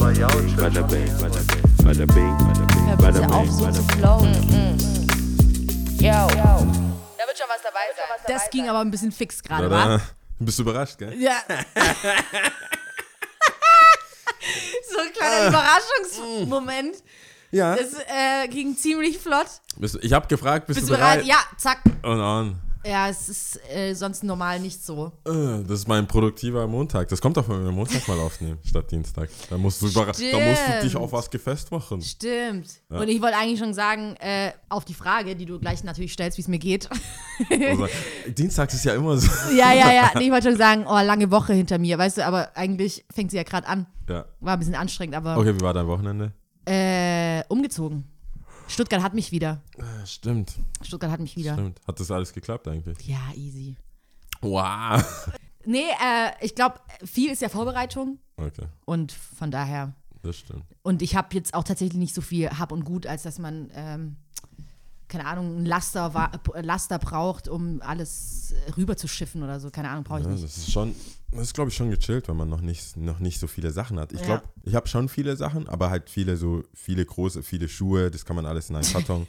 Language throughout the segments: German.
Bada bing, bada bing, bada bing, Hör bada bitte auf, bing, so bada zu bing. flowen. Yo. Da wird schon was dabei sein. Das ging aber ein bisschen fix gerade, Oder? wa? Bist du überrascht, gell? Ja. so ein kleiner Überraschungsmoment. Ja. Das äh, ging ziemlich flott. Ich habe gefragt, bist, Bist du du bereit? bereit? Ja, zack. Und on. Ja, es ist äh, sonst normal nicht so. Äh, Das ist mein produktiver Montag. Das kommt doch, wenn wir Montag mal aufnehmen, statt Dienstag. Da musst du, da musst du dich auf was gefasst machen. Stimmt. Und ich wollte eigentlich schon sagen, äh, auf die Frage, die du gleich natürlich stellst, wie es mir geht. Also, Dienstags ist ja immer so. ja, ja, ja. Nee, ich wollte schon sagen, oh, lange Woche hinter mir, weißt du, aber eigentlich fängt sie ja gerade an. Ja. War ein bisschen anstrengend, aber Okay, wie war dein Wochenende? äh, umgezogen. Stuttgart hat mich wieder. Äh, Stimmt, Stuttgart hat mich wieder. stimmt. Hat das alles geklappt eigentlich? Ja, easy. Wow. Nee, äh, ich glaube, viel ist ja Vorbereitung Okay, und von daher. das stimmt. Und ich habe jetzt auch tatsächlich nicht so viel Hab und Gut, als dass man, ähm, keine Ahnung, ein Laster, äh, Laster braucht, um alles rüber zu schiffen oder so. Keine Ahnung, brauche ich Ja, nicht. das ist schon, das ist glaube ich schon gechillt, wenn man noch nicht, noch nicht so viele Sachen hat. Ich Ja. glaube, ich habe schon viele Sachen, aber halt viele so, viele große, viele Schuhe, das kann man alles in einen Karton.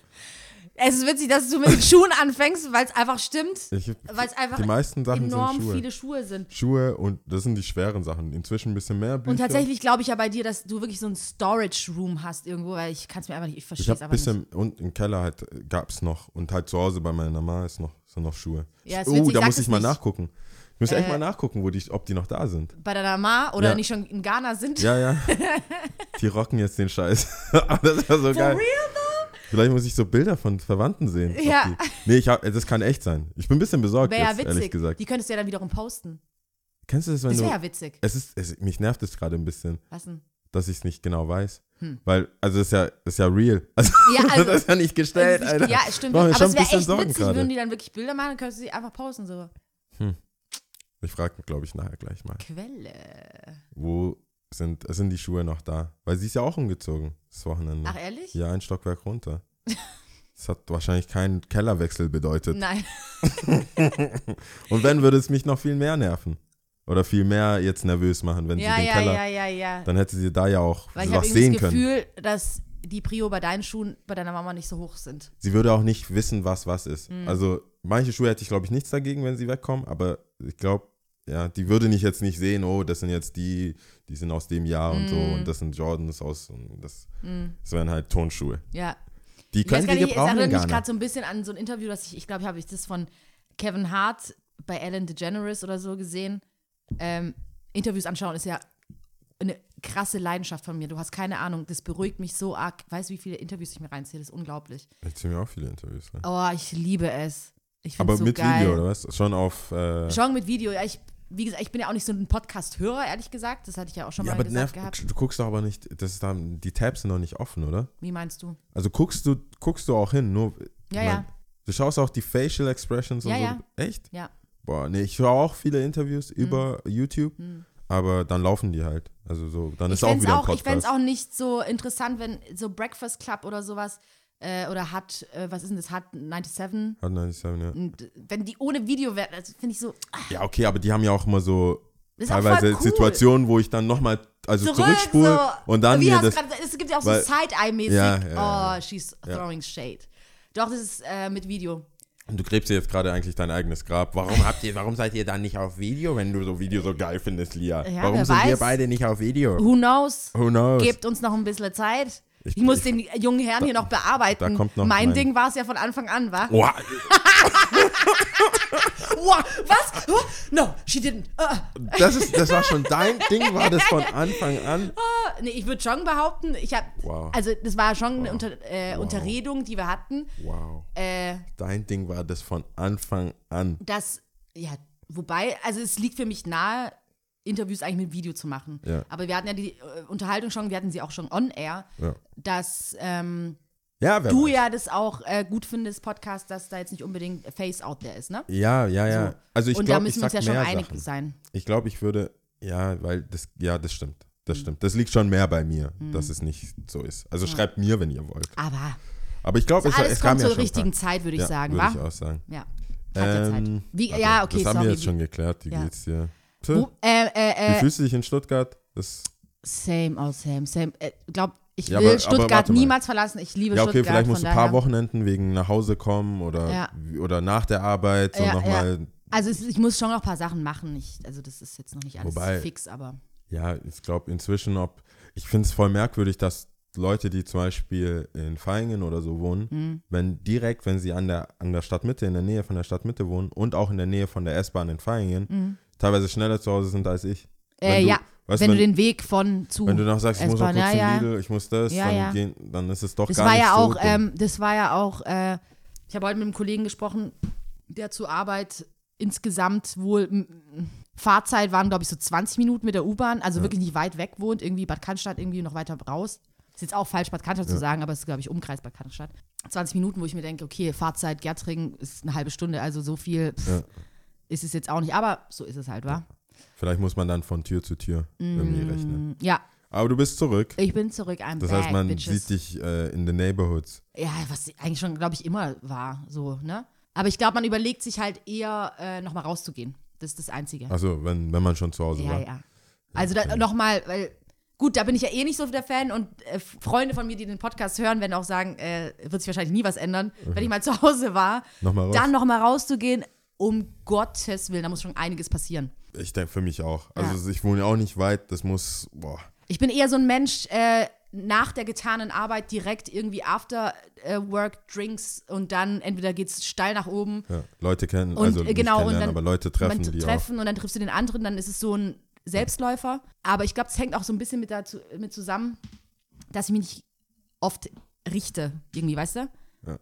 Es ist witzig, dass du mit den Schuhen anfängst, weil es einfach stimmt. Weil es einfach die meisten Sachen enorm sind Schuhe. viele Schuhe sind. Schuhe und das sind die schweren Sachen. Inzwischen ein bisschen mehr Bücher. Und tatsächlich glaube ich ja bei dir, dass du wirklich so ein Storage Room hast irgendwo, weil ich kann es mir einfach nicht, ich Ich verstehe es einfach nicht. bisschen, und im Keller halt gab es noch. Und halt zu Hause bei meiner Mama ist noch, sind noch Schuhe. Ja, ist oh, witzig, da muss ich mal nicht. nachgucken. Ich muss echt Äh, mal nachgucken, wo die, ob die noch da sind. Bei deiner Ma oder Ja. nicht schon in Ghana sind. Ja, ja. die rocken jetzt den Scheiß. das ja so For geil. real though? Vielleicht muss ich so Bilder von Verwandten sehen. Ja. Nee, ich hab, das kann echt sein. Ich bin ein bisschen besorgt Wäre ja jetzt, ehrlich witzig. gesagt. Die könntest du ja dann wiederum posten. Kennst du das, wenn Das du... wäre ja witzig. Es ist, es, mich nervt es gerade ein bisschen, Was denn? dass ich es nicht genau weiß. Hm. Weil, also das ist ja, das ist ja real. Also, Ja, also- das ist ja nicht gestellt, Das Alter. ja, stimmt. Aber es wäre echt Sorgen witzig, gerade. würden die dann wirklich Bilder machen, dann könntest du sie einfach posten. So. Ich frage, glaube ich, nachher gleich mal. Quelle. Wo sind, sind die Schuhe noch da? Weil sie ist ja auch umgezogen, das Wochenende. Ach, ehrlich? Ja, ein Stockwerk runter. Das hat wahrscheinlich keinen Kellerwechsel bedeutet. Nein. Und wenn, würde es mich noch viel mehr nerven. Oder viel mehr jetzt nervös machen, wenn Ja, sie den ja, Keller. ja, ja, ja. Dann hätte sie da ja auch Weil ich habe sehen das können. Gefühl, dass die Prio bei deinen Schuhen bei deiner Mama nicht so hoch sind. Sie würde auch nicht wissen, was was ist. Mhm. Also manche Schuhe hätte ich, glaube ich, nichts dagegen, wenn sie wegkommen, aber ich glaube, ja, die würde nicht jetzt nicht sehen, oh, das sind jetzt die, die sind aus dem Jahr und so Mhm. und das sind Jordans aus und das, das wären halt Tonschuhe. Ja. Die Ich können sie nicht, gebrauchen erinnert in mich gerade so ein bisschen an so ein Interview, das ich, ich glaube, habe ich das von Kevin Hart bei Ellen DeGeneres oder so gesehen. Ähm, Interviews anschauen ist ja eine krasse Leidenschaft von mir. Du hast keine Ahnung, das beruhigt mich so arg. Weißt du, wie viele Interviews ich mir reinziehe? Das ist unglaublich. Ich ziehe mir auch viele Interviews. Ne? Oh, ich liebe es. Ich Aber es so mit geil. Video, oder was? Schon auf. Äh, Schon mit Video. Ja, ich, wie gesagt, ich bin ja auch nicht so ein Podcast-Hörer, ehrlich gesagt. Das hatte ich ja auch schon ja, mal aber gesagt nervt, gehabt. du guckst doch aber nicht, das ist dann, die Tabs sind noch nicht offen, oder? Wie meinst du? Also guckst du, guckst du auch hin, nur. Ja, ich ja. Du schaust auch die Facial Expressions und Ja, so. ja. Echt? Ja. Boah, nee, ich höre auch viele Interviews Hm. über YouTube, aber dann laufen die halt. Also so, dann Ich ist auch fände wieder ein auch, ich fänd's Podcast. auch nicht so interessant, wenn so Breakfast Club oder sowas äh, oder hat, äh, was ist denn das, hat 97 Hat 97, ja. und wenn die ohne Video wären, das finde ich so, ah, ja, okay, aber die haben ja auch immer so teilweise cool. Situationen, wo ich dann nochmal, also Zurück, zurückspule so. und dann mir das. grad, es gibt ja auch weil- so Side-Eye-mäßig, Ja, ja, oh, she's throwing shade. Doch, das ist äh, mit Video. Und du gräbst dir jetzt gerade eigentlich dein eigenes Grab. Warum habt ihr, warum seid ihr dann nicht auf Video, wenn du so Video so geil findest, Lia? Ja, warum sind wir weiß. beide nicht auf Video? Who knows? Who knows? Gebt uns noch ein bisschen Zeit. Ich, Ich- muss ich- den jungen Herrn hier noch bearbeiten. da noch mein mein- Ding war es ja von Anfang an, wa? Wow. Wow, was? Oh, no, she didn't. Uh. Das, ist, das war schon dein Ding, war das von Anfang an? Nee, ich würde schon behaupten, ich habe, Wow. also das war schon eine Unter, äh, Wow. Unterredung, die wir hatten, Wow. äh, Dein Ding war das von Anfang an. dass, ja, wobei, also es liegt für mich nahe, Interviews eigentlich mit Video zu machen. Ja. Aber wir hatten ja die äh, Unterhaltung schon, wir hatten sie auch schon on air, Ja, dass ähm, ja du weiß. ja das auch äh, gut findest, Podcast, dass da jetzt nicht unbedingt Face out there ist, ne? Ja, ja, ja. So. Also ich Und da glaube, ich müssen wir uns ja schon einig Sachen. sein. Ich glaube, ich würde, ja, weil das, ja, das stimmt. Das Hm. stimmt. Das liegt schon mehr bei mir, dass es nicht so ist. Also schreibt mir, wenn ihr wollt. Aber Aber ich glaube, es, alles es kam kommt ja zur richtigen. Zeit, würde ich sagen, würde wa? ich auch sagen. Ja. Hat ja Zeit. Ähm, Wie, ja, okay, Das haben sorry. wir jetzt schon geklärt. Wie geht's dir? Wo, äh, äh, Wie äh, fühlst du dich in Stuttgart? Das, Same, oh, same, same. Äh, ich Ja, will aber- aber Stuttgart mal. niemals verlassen. Ich liebe Ja, okay, Stuttgart. vielleicht musst du ein paar. Wochenenden wegen nach Hause kommen oder, Ja. oder nach der Arbeit so Ja, nochmal. Also es, ich muss schon noch ein paar Sachen machen. Ich, also das ist jetzt noch nicht alles Wobei- fix, aber Ja, ich glaube inzwischen, ob. Ich finde es voll merkwürdig, dass Leute, die zum Beispiel in Vaihingen oder so wohnen, Mhm. wenn direkt, wenn sie an der, an der Stadtmitte, in der Nähe von der Stadtmitte wohnen und auch in der Nähe von der S-Bahn in Vaihingen, teilweise schneller zu Hause sind als ich. Äh, Wenn du- ja, weißt wenn wenn- du den Weg von zu Wenn du noch sagst, ich muss noch kurz ja, ja. Lidl, ich muss das, Ja, dann, ja. Gehen, dann ist es doch Das gar war nicht ja so auch, ähm, das war ja auch, äh, ich habe heute mit einem Kollegen gesprochen, der zur Arbeit insgesamt wohl Fahrzeit waren, glaube ich, so 20 Minuten mit der U-Bahn, also wirklich nicht weit weg wohnt, irgendwie Bad Cannstatt irgendwie noch weiter raus. Ist jetzt auch falsch, Bad Cannstatt zu sagen, aber es ist, glaube ich, Umkreis Bad Cannstatt. 20 Minuten, wo ich mir denke, okay, Fahrzeit Gertringen ist eine halbe Stunde, also so viel pff, Ja. Ist es jetzt auch nicht, aber so ist es halt, wa? Vielleicht muss man dann von Tür zu Tür irgendwie rechnen. Ja, Aber du bist zurück. ich bin zurück, I'm Das back, heißt, man bitches. sieht dich äh, in the neighborhoods. Ja, was eigentlich schon, glaube ich, immer war, so, ne? Aber ich glaube, man überlegt sich halt eher, äh, nochmal rauszugehen. Das ist das Einzige. Also, wenn, wenn man schon zu Hause ja, war. ja. Also da nochmal, weil, gut, da bin ich ja eh nicht so der Fan und äh, Freunde von mir, die den Podcast hören, werden auch sagen, äh, wird sich wahrscheinlich nie was ändern. Wenn ich mal zu Hause war, Nochmal raus. dann nochmal rauszugehen, um Gottes Willen, da muss schon einiges passieren. Ich denke für mich auch. Also ich wohne ja auch nicht weit, das muss, boah. Ich bin eher so ein Mensch, äh, nach der getanen Arbeit direkt irgendwie After äh, Work Drinks und dann entweder geht's steil nach oben Ja, Leute kennen, Und, also äh, genau, und dann aber Leute treffen, die treffen und dann triffst du den anderen, dann ist es so ein Selbstläufer. Aber ich glaube, es hängt auch so ein bisschen mit, dazu, mit zusammen, dass ich mich nicht oft richte, irgendwie, weißt du? Ja.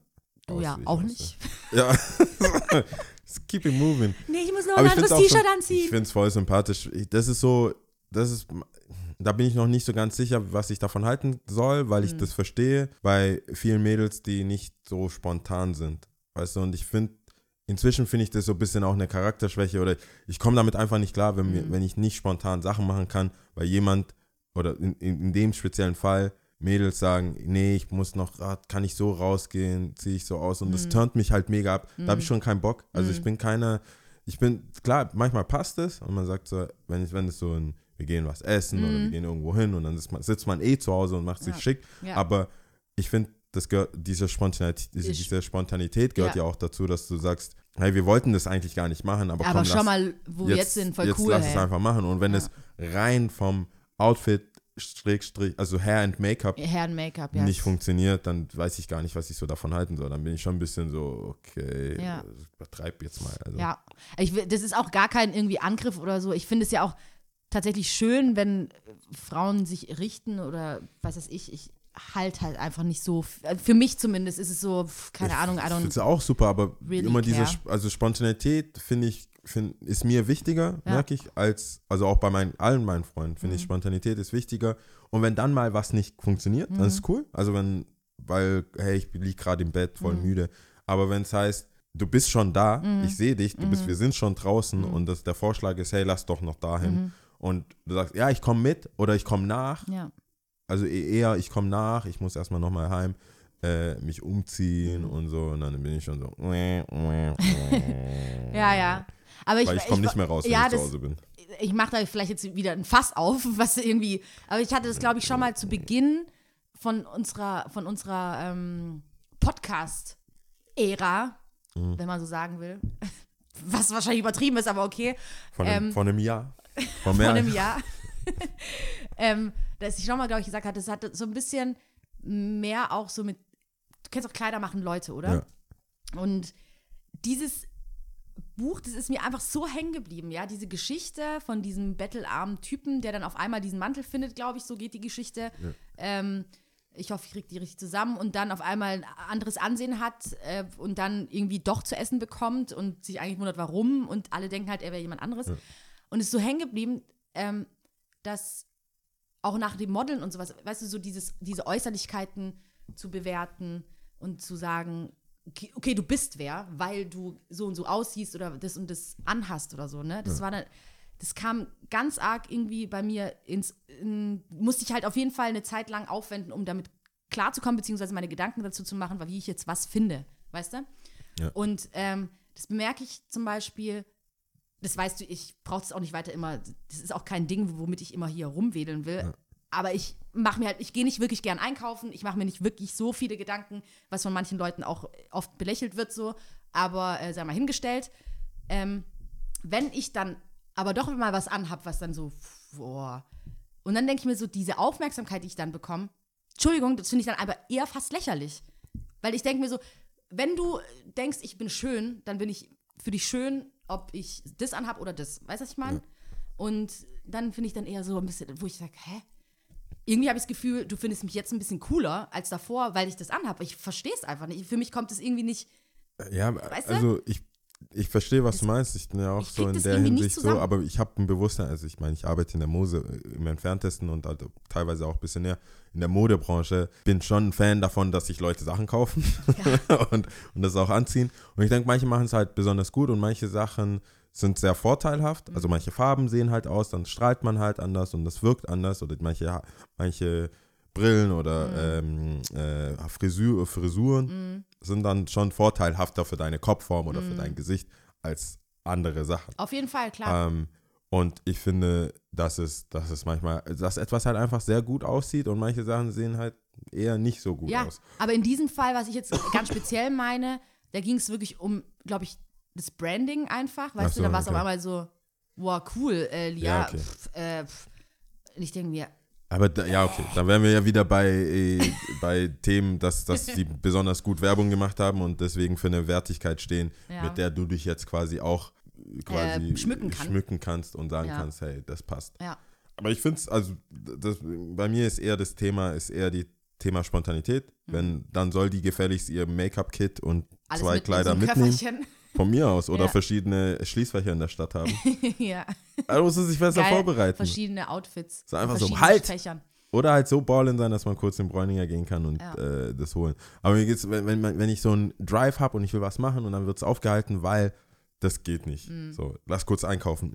Du ja auch nicht. Ja. Just Keep it moving. Nee, ich muss noch Aber ein anderes T-Shirt so, ich anziehen. finde es voll sympathisch. Das ist so, das ist, da bin ich noch nicht so ganz sicher, was ich davon halten soll, weil Mhm. ich das verstehe bei vielen Mädels, die nicht so spontan sind. Weißt du, und ich finde, inzwischen finde ich das so ein bisschen auch eine Charakterschwäche oder ich komme damit einfach nicht klar, wenn, Mhm. mir, wenn ich nicht spontan Sachen machen kann, weil jemand oder in, in, in dem speziellen Fall Mädels sagen, nee, ich muss noch, ah, kann ich so rausgehen, ziehe ich so aus und das Mhm. turnt mich halt mega ab. Da habe ich schon keinen Bock. Also ich bin keiner, ich bin, klar, manchmal passt es und man sagt so, wenn, ich, wenn es so ein, wir gehen was essen oder wir gehen irgendwo hin und dann sitzt man, sitzt man eh zu Hause und macht sich Mhm. Ja. schick. Ja. Aber ich finde, das gehört, diese Spontanität, diese, diese Spontanität gehört Ja. ja. auch dazu, dass du sagst, hey, wir wollten das eigentlich gar nicht machen, aber, Aber komm, schau lass, mal, wo wir jetzt sind, voll jetzt cool. lass es hey. einfach machen. Und wenn es rein vom Outfit, Schrägstrich, also Hair and Make-up Herren Make-up, ja. nicht funktioniert, dann weiß ich gar nicht, was ich so davon halten soll. Dann bin ich schon ein bisschen so, okay, Ja. übertreib jetzt mal. Also, Ja, ich, das ist auch gar kein irgendwie Angriff oder so. Ich finde es ja auch tatsächlich schön, wenn Frauen sich richten oder was weiß ich. Ich halt halt einfach nicht so. Für mich zumindest ist es so, keine Ahnung, I Ich don't. finde es auch super, aber really immer diese, care. Sp- also Spontanität finde ich, find, ist mir wichtiger, Ja. Mhm. merke ich, als, also auch bei meinen, allen meinen Freunden finde ich Spontanität ist wichtiger. Und wenn dann mal was nicht funktioniert, dann ist Mhm. es cool. Also wenn, weil, hey, ich liege gerade im Bett, voll Mhm. müde. Aber wenn es heißt, du bist schon da, ich sehe dich, du Mhm. bist, wir sind schon draußen und das, der Vorschlag ist, hey, lass doch noch dahin. Mhm. Und du sagst, ja, ich komme mit oder ich komme nach. Ja. Also e- eher, ich komme nach, ich muss erstmal nochmal heim, äh, mich umziehen Mhm. und so. Und dann bin ich schon so. ja, ja. Aber ich, Weil ich komme nicht mehr raus, wenn ja, ich zu das- Hause bin. ich mache da vielleicht jetzt wieder ein Fass auf, was irgendwie. Aber ich hatte das, glaube ich, schon mal zu Beginn von unserer, von unserer ähm, Podcast-Ära, Mhm. wenn man so sagen will. Was wahrscheinlich übertrieben ist, aber okay. Von einem, Ähm, von einem Jahr. Von Von einem Jahr. ähm, dass ich schon mal, glaube ich, gesagt hatte, es hatte so ein bisschen mehr auch so mit. Du kennst auch Kleider machen Leute, oder? Und dieses Buch, das ist mir einfach so hängen geblieben, ja. Diese Geschichte von diesem bettelarmen Typen, der dann auf einmal diesen Mantel findet, glaube ich, so geht die Geschichte. Ähm, ich hoffe, ich kriege die richtig zusammen und dann auf einmal ein anderes Ansehen hat äh, und dann irgendwie doch zu essen bekommt und sich eigentlich wundert, warum und alle denken halt, er wäre jemand anderes. Und es ist so hängen geblieben, ähm, dass auch nach dem Modeln und sowas, weißt du, so dieses, diese Äußerlichkeiten zu bewerten und zu sagen, okay, du bist wer, weil du so und so aussiehst oder das und das anhast oder so, ne? Das war dann, das kam ganz arg irgendwie bei mir ins, in, musste ich halt auf jeden Fall eine Zeit lang aufwenden, um damit klarzukommen, beziehungsweise meine Gedanken dazu zu machen, wie ich jetzt was finde, weißt du? Ja. Und ähm, das bemerke ich zum Beispiel, das weißt du, ich brauche das auch nicht weiter immer, das ist auch kein Ding, womit ich immer hier rumwedeln will. Aber ich mache mir halt, ich gehe nicht wirklich gern einkaufen, ich mache mir nicht wirklich so viele Gedanken, was von manchen Leuten auch oft belächelt wird so, aber äh, sei mal hingestellt. Ähm, wenn ich dann aber doch mal was anhab, was dann so, boah. Und dann denke ich mir so, diese Aufmerksamkeit, die ich dann bekomme, Entschuldigung, das finde ich dann aber eher fast lächerlich. Weil ich denke mir so, wenn du denkst, ich bin schön, dann bin ich für dich schön, ob ich das anhab oder das. Weißt du, was ich meine? Und dann finde ich dann eher so ein bisschen, wo ich sage, hä? Irgendwie habe ich das Gefühl, du findest mich jetzt ein bisschen cooler als davor, weil ich das anhab. Ich verstehe es einfach nicht. Für mich kommt es irgendwie nicht. Ja, Weißt du? also ich, ich verstehe, was du meinst. Ich bin ja auch so in das der Hinsicht so, aber ich habe ein Bewusstsein, also ich meine, ich arbeite in der Mose äh, im entferntesten und halt teilweise auch ein bisschen näher in der Modebranche. Bin schon ein Fan davon, dass sich Leute Sachen kaufen und, und das auch anziehen. Und ich denke, manche machen es halt besonders gut und manche Sachen sind sehr vorteilhaft. Also Mhm. manche Farben sehen halt aus, dann strahlt man halt anders und das wirkt anders oder manche, manche Brillen oder Mhm. ähm, äh, Frisur, Frisuren sind dann schon vorteilhafter für deine Kopfform oder Mhm. für dein Gesicht als andere Sachen. Auf jeden Fall, klar. Ähm, und ich finde, dass es, dass es manchmal, dass etwas halt einfach sehr gut aussieht und manche Sachen sehen halt eher nicht so gut ja, aus. aber in diesem Fall, was ich jetzt ganz speziell meine, da ging es wirklich um, glaube ich, das Branding einfach. Weißt so, du, da war es okay. auf einmal so, wow, cool, äh, ja, Ja, okay. pf, äh, pf. Und ich denke mir, Aber da, ja, okay, dann wären wir ja wieder bei, äh, bei Themen, dass, dass die besonders gut Werbung gemacht haben und deswegen für eine Wertigkeit stehen, Ja. mit der du dich jetzt quasi auch äh, quasi Äh, schmücken kann. schmücken kannst und sagen Ja. kannst, hey, das passt. ja, Aber ich finde es, also das, bei mir ist eher das Thema, ist eher die Thema Spontanität. Wenn, dann soll die gefälligst ihr Make-up-Kit und Mhm. alles zwei mit Kleider mitnehmen. Von mir aus. Oder Ja. verschiedene Schließfächer in der Stadt haben. ja. Also muss es sich besser Geil, vorbereiten. Verschiedene Outfits. So einfach in so, halt! Fächern. Oder halt so ballen sein, dass man kurz in Bräuninger gehen kann und Ja. äh, das holen. Aber mir geht's, wenn, wenn, wenn ich so einen Drive habe und ich will was machen und dann wird es aufgehalten, weil das geht nicht. Mhm. So, lass kurz einkaufen.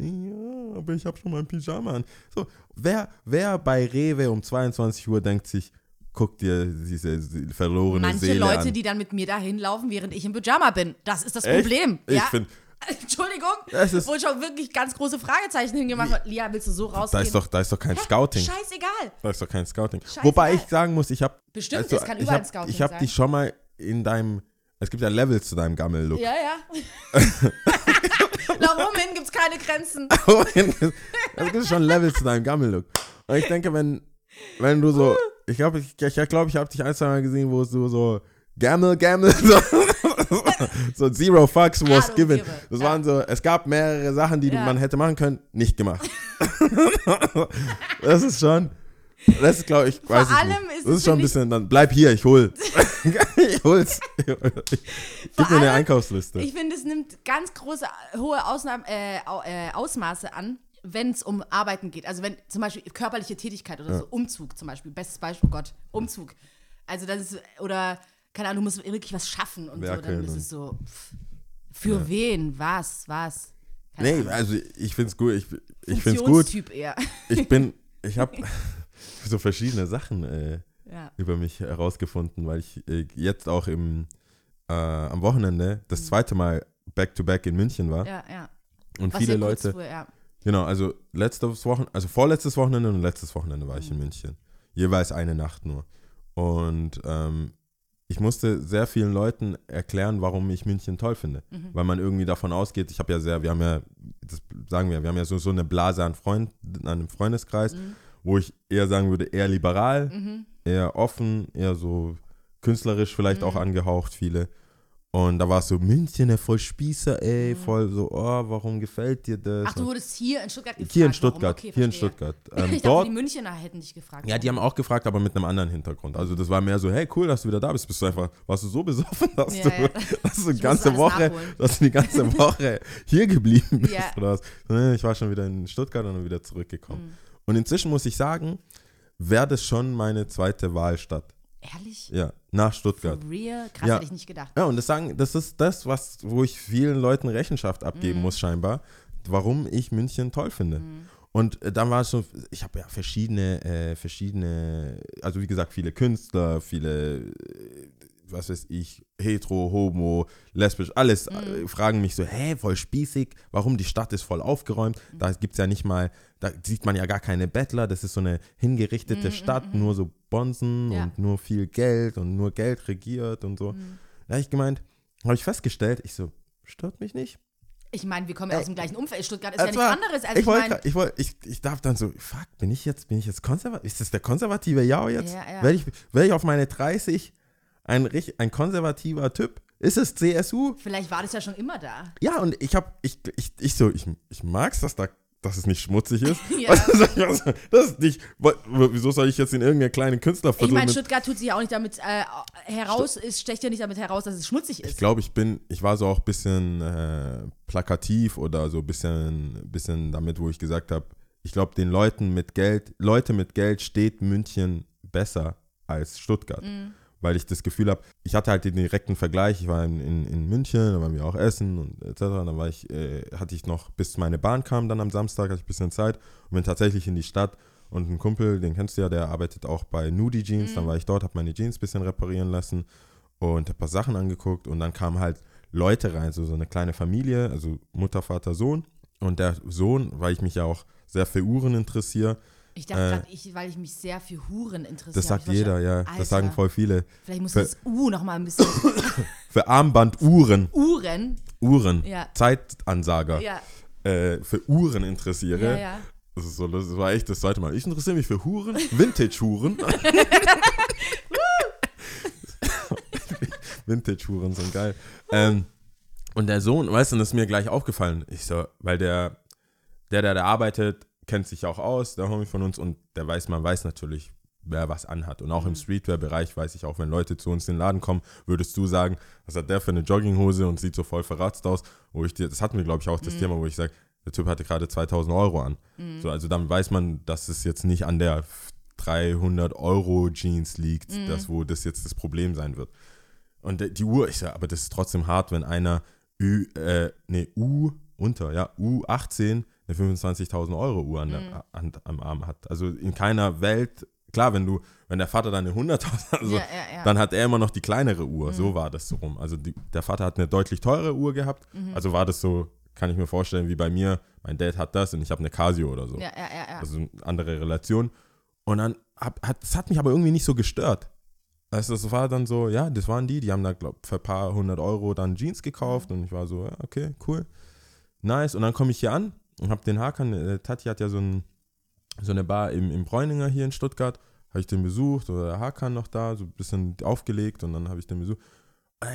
Ja, aber ich habe schon mein Pyjama an. So, wer, wer bei Rewe um 22 Uhr denkt sich, guck dir diese verlorene Manche Seele Leute, an. die dann mit mir dahin laufen, während ich im Pyjama bin. Das ist das Echt? Problem. Ich ja? finde, Entschuldigung, Das ist- wo ich auch wirklich ganz große Fragezeichen hingemacht habe. Lia, willst du so da rausgehen? ist doch, da ist doch kein Scouting. Scheißegal. Da ist doch kein Scouting. Scheißegal. Wobei ich sagen muss, ich habe Bestimmt, es kann ich überall hab, Scouting ich hab sein. dich schon mal in deinem, es gibt ja Levels zu deinem Gammel-Look. Ja, ja. Nach oben hin gibt es keine Grenzen. Es gibt schon Levels zu deinem Gammel-Look. Und ich denke, wenn, wenn du so, ich glaube, ich, ich, glaub, ich habe dich ein, zwei Mal gesehen, wo du so Gammel, Gammel, so, so Zero Fucks was don't given. Das waren so, es gab mehrere Sachen, die du, Ja. man hätte machen können, nicht gemacht. das ist schon, das ist, glaube ich, weiß ich allem nicht. ist das ist schon ein ich- bisschen, dann bleib hier, ich hol. ich hol's. Gib mir eine allem, Einkaufsliste. Ich finde, es nimmt ganz große, hohe Ausnahmen, äh, äh, Ausmaße an, wenn es um Arbeiten geht. Also wenn zum Beispiel körperliche Tätigkeit oder so, Umzug zum Beispiel, bestes Beispiel, oh Gott, Umzug. Also das ist, oder, keine Ahnung, du musst wirklich was schaffen und so, Werkeln dann ist es so, pff, für wen, was, was. Keine nee, Ahnung. also ich find's gut. Ich, ich find's gut. Eher. ich bin, ich habe so verschiedene Sachen äh, ja. über mich herausgefunden, weil ich äh, jetzt auch im, äh, am Wochenende das zweite Mal back-to-back in München war. Mhm. ja, ja. und Was viele ja Leute, Vor, ja. Genau, also letztes Wochen, also vorletztes Wochenende und letztes Wochenende war ich Mhm. in München. Jeweils eine Nacht nur. Und ähm, ich musste sehr vielen Leuten erklären, warum ich München toll finde. Mhm. Weil man irgendwie davon ausgeht, ich habe ja sehr, wir haben ja, das sagen wir, wir haben ja so, so eine Blase an Freunden, an einem Freundeskreis, Mhm. wo ich eher sagen würde, eher liberal, eher offen, eher so künstlerisch vielleicht Mhm. auch angehaucht, viele. Und da war es so, München, der voll Spießer, ey, voll so, oh, warum gefällt dir das? Mhm. Ach, du wurdest hier in Stuttgart gefragt. hier in? Stuttgart, Okay, hier in. Stuttgart. Ich Ähm, dachte, dort die Münchner hätten dich gefragt. ja, die haben auch gefragt, aber mit einem anderen Hintergrund. Also das war mehr so, hey, cool, dass du wieder da bist. Bist du einfach, warst du so besoffen, dass Ja, du, ja. dass du die ganze Woche, nachholen. dass du die ganze Woche hier geblieben bist Ja. oder was? Ich war schon wieder in Stuttgart und dann wieder zurückgekommen. Mhm. Und inzwischen muss ich sagen, wäre das schon meine zweite Wahlstadt. Ehrlich? Ja, nach Stuttgart. For real? Krass, Ja. hätte ich nicht gedacht. Ja, und das sagen, das ist das, was, wo ich vielen Leuten Rechenschaft abgeben muss, scheinbar, warum ich München toll finde. Mhm. Und äh, dann war es so, ich habe ja verschiedene, äh, verschiedene, also wie gesagt, viele Künstler, viele, äh, was weiß ich, hetero, homo, lesbisch, alles Mhm. äh, fragen mich so, hä, voll spießig, warum die Stadt ist voll aufgeräumt, Mhm. da gibt es ja nicht mal, da sieht man ja gar keine Bettler, das ist so eine hingerichtete Stadt, nur so Bonzen Mhm, Ja. und nur viel Geld und nur Geld regiert und so. Mhm. Da habe ich gemeint, habe ich festgestellt, ich so, stört mich nicht. Ich meine, wir kommen ja aus dem gleichen Umfeld. Stuttgart ist Das ja nichts anderes. Also ich ich meine, ich, wollte, ich, ich darf dann so, fuck, bin ich jetzt, bin ich jetzt konservativ? Ist das der konservative Jao jetzt? Ja, ja. Werde ich, werde ich auf meine 30 ein, ein konservativer Typ? Ist es CSU? vielleicht war das ja schon immer da. Ja, und ich habe, ich, ich, ich so, ich, ich mag's, dass da dass es nicht schmutzig ist. Ja. Also, das ist nicht, wieso soll ich jetzt in irgendeinen kleinen Künstler Ich meine, Stuttgart tut sich ja auch nicht damit äh, heraus, es stecht ja nicht damit heraus, dass es schmutzig Ich ist. glaube, ich bin, ich war so auch ein bisschen äh, plakativ oder so ein bisschen, bisschen damit, wo ich gesagt habe, ich glaube, den Leuten mit Geld, Leute mit Geld steht München besser als Stuttgart. Mhm. Weil ich das Gefühl habe, ich hatte halt den direkten Vergleich, ich war in, in, in München, da waren wir auch essen und etc. Dann war ich, äh, hatte ich noch, bis meine Bahn kam dann am Samstag, hatte ich ein bisschen Zeit und bin tatsächlich in die Stadt und ein Kumpel, den kennst du ja, der arbeitet auch bei Nudie Jeans, Mhm. dann war ich dort, habe meine Jeans ein bisschen reparieren lassen und ein paar Sachen angeguckt und dann kamen halt Leute rein, so, so eine kleine Familie, also Mutter, Vater, Sohn. Und der Sohn, weil ich mich ja auch sehr für Uhren interessiere, Ich dachte Äh, gerade, ich, weil ich mich sehr für Huren interessiere. das sagt jeder, ja, verstanden. das sagen Alter, voll viele. Vielleicht muss Für- das U noch mal ein bisschen. Für Armbanduhren, Uhren. Uhren, Ja. Zeitansager, Ja, äh, für Uhren interessiere. ja, ja. Das, ist so, das war echt das zweite Mal. Ich interessiere mich für Huren, Vintage-Huren. Vintage-Huren sind geil. Ähm, und der Sohn, weißt du, das ist mir gleich aufgefallen. Ich so, weil der, der, der da arbeitet, kennt sich auch aus, der Homie von uns, und der weiß, man weiß natürlich, wer was anhat. Und auch im Streetwear-Bereich weiß ich auch, wenn Leute zu uns in den Laden kommen, würdest du sagen, was hat der für eine Jogginghose und sieht so voll verratzt aus, wo ich dir, das hatten wir, glaube ich, auch das Thema, wo ich sage, der Typ hatte gerade 2000 Euro an. So, also dann weiß man, dass es jetzt nicht an der 300 Euro Jeans liegt, das, wo das jetzt das Problem sein wird. Und die Uhr, ich sage, aber das ist trotzdem hart, wenn einer Ü, äh, nee, U unter, ja, U18 eine 25.000 Euro Uhr an der, an, am Arm hat. Also in keiner Welt, klar, wenn du, wenn der Vater dann eine 100.000, also Ja, ja, ja. dann hat er immer noch die kleinere Uhr. So war das so rum. Also die, der Vater hat eine deutlich teure Uhr gehabt. Also war das so, kann ich mir vorstellen, wie bei mir. Mein Dad hat das und ich habe eine Casio oder so. Ja, ja, ja, ja. Also eine andere Relation. Und dann hab, hat, das hat mich aber irgendwie nicht so gestört. Also das war dann so, ja, das waren die, die haben da, glaube für ein paar hundert Euro dann Jeans gekauft und ich war so, ja, okay, cool, nice. Und dann komme ich hier an und habe den Hakan, äh, Tati hat ja so, ein, so eine Bar im, im Bräuninger hier in Stuttgart, habe ich den besucht oder der Hakan noch da, so ein bisschen aufgelegt und dann habe ich den besucht.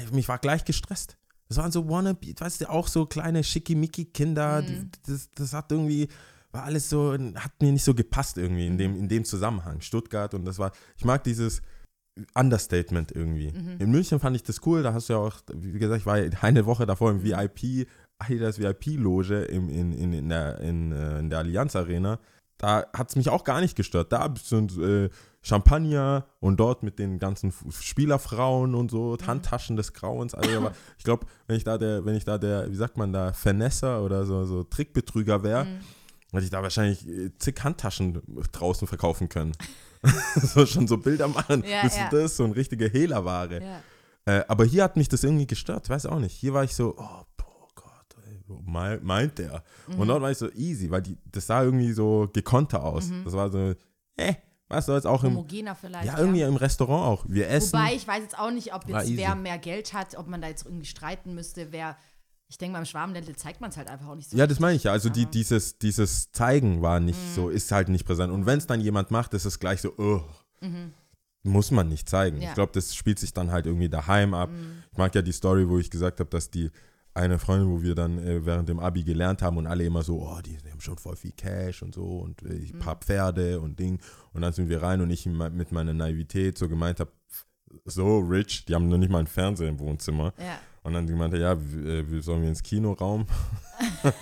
Ich- mich war gleich gestresst. Das waren so Wannabe, weißt du, auch so kleine Schickimicki-Kinder, die- das, das hat irgendwie, war alles so, hat mir nicht so gepasst irgendwie in dem, in dem Zusammenhang. Stuttgart und das war, ich mag dieses Understatement irgendwie. In München fand ich das cool, da hast du ja auch, wie gesagt, ich war ja eine Woche davor im VIP, Adidas VIP-Loge im, in, in, in, der, in, äh, in der Allianz Arena. Da hat es mich auch gar nicht gestört. Da sind äh, Champagner und dort mit den ganzen Spielerfrauen und so, Handtaschen des Grauens. Also, aber ich glaube, wenn ich da der, wenn ich da der, wie sagt man da, Vernesser oder so, so Trickbetrüger wäre, hätte ich da wahrscheinlich äh, zig Handtaschen draußen verkaufen können. so schon so Bilder machen. Ja, Bist ja. das? So eine richtige Hehlerware. ja. Äh, aber hier hat mich das irgendwie gestört, weiß auch nicht. Hier war ich so, oh, meint der? Und dort war ich so easy, weil die, das sah irgendwie so gekonter aus. Das war so, äh, was soll jetzt auch im, Homogener vielleicht. ja, irgendwie im Restaurant auch. Wir essen. Wobei ich weiß jetzt auch nicht, ob jetzt wer mehr Geld hat, ob man da jetzt irgendwie streiten müsste, wer. Ich denke, beim Schwarmländle zeigt man es halt einfach auch nicht so. ja, das meine ich ja. Also die, dieses, dieses Zeigen war nicht so, ist halt nicht präsent. Und wenn es dann jemand macht, ist es gleich so, oh, muss man nicht zeigen. Ja. Ich glaube, das spielt sich dann halt irgendwie daheim ab. Ich mag ja die Story, wo ich gesagt habe, dass die eine Freundin, wo wir dann äh, während dem Abi gelernt haben und alle immer so, oh, die, die haben schon voll viel Cash und so und äh, ein paar Pferde und Ding. Und dann sind wir rein und ich mit meiner Naivität so gemeint habe, so rich, die haben noch nicht mal einen Fernseher im Wohnzimmer. Ja. Und dann gemeint er, ja, w- äh, wie sollen wir ins Kinoraum?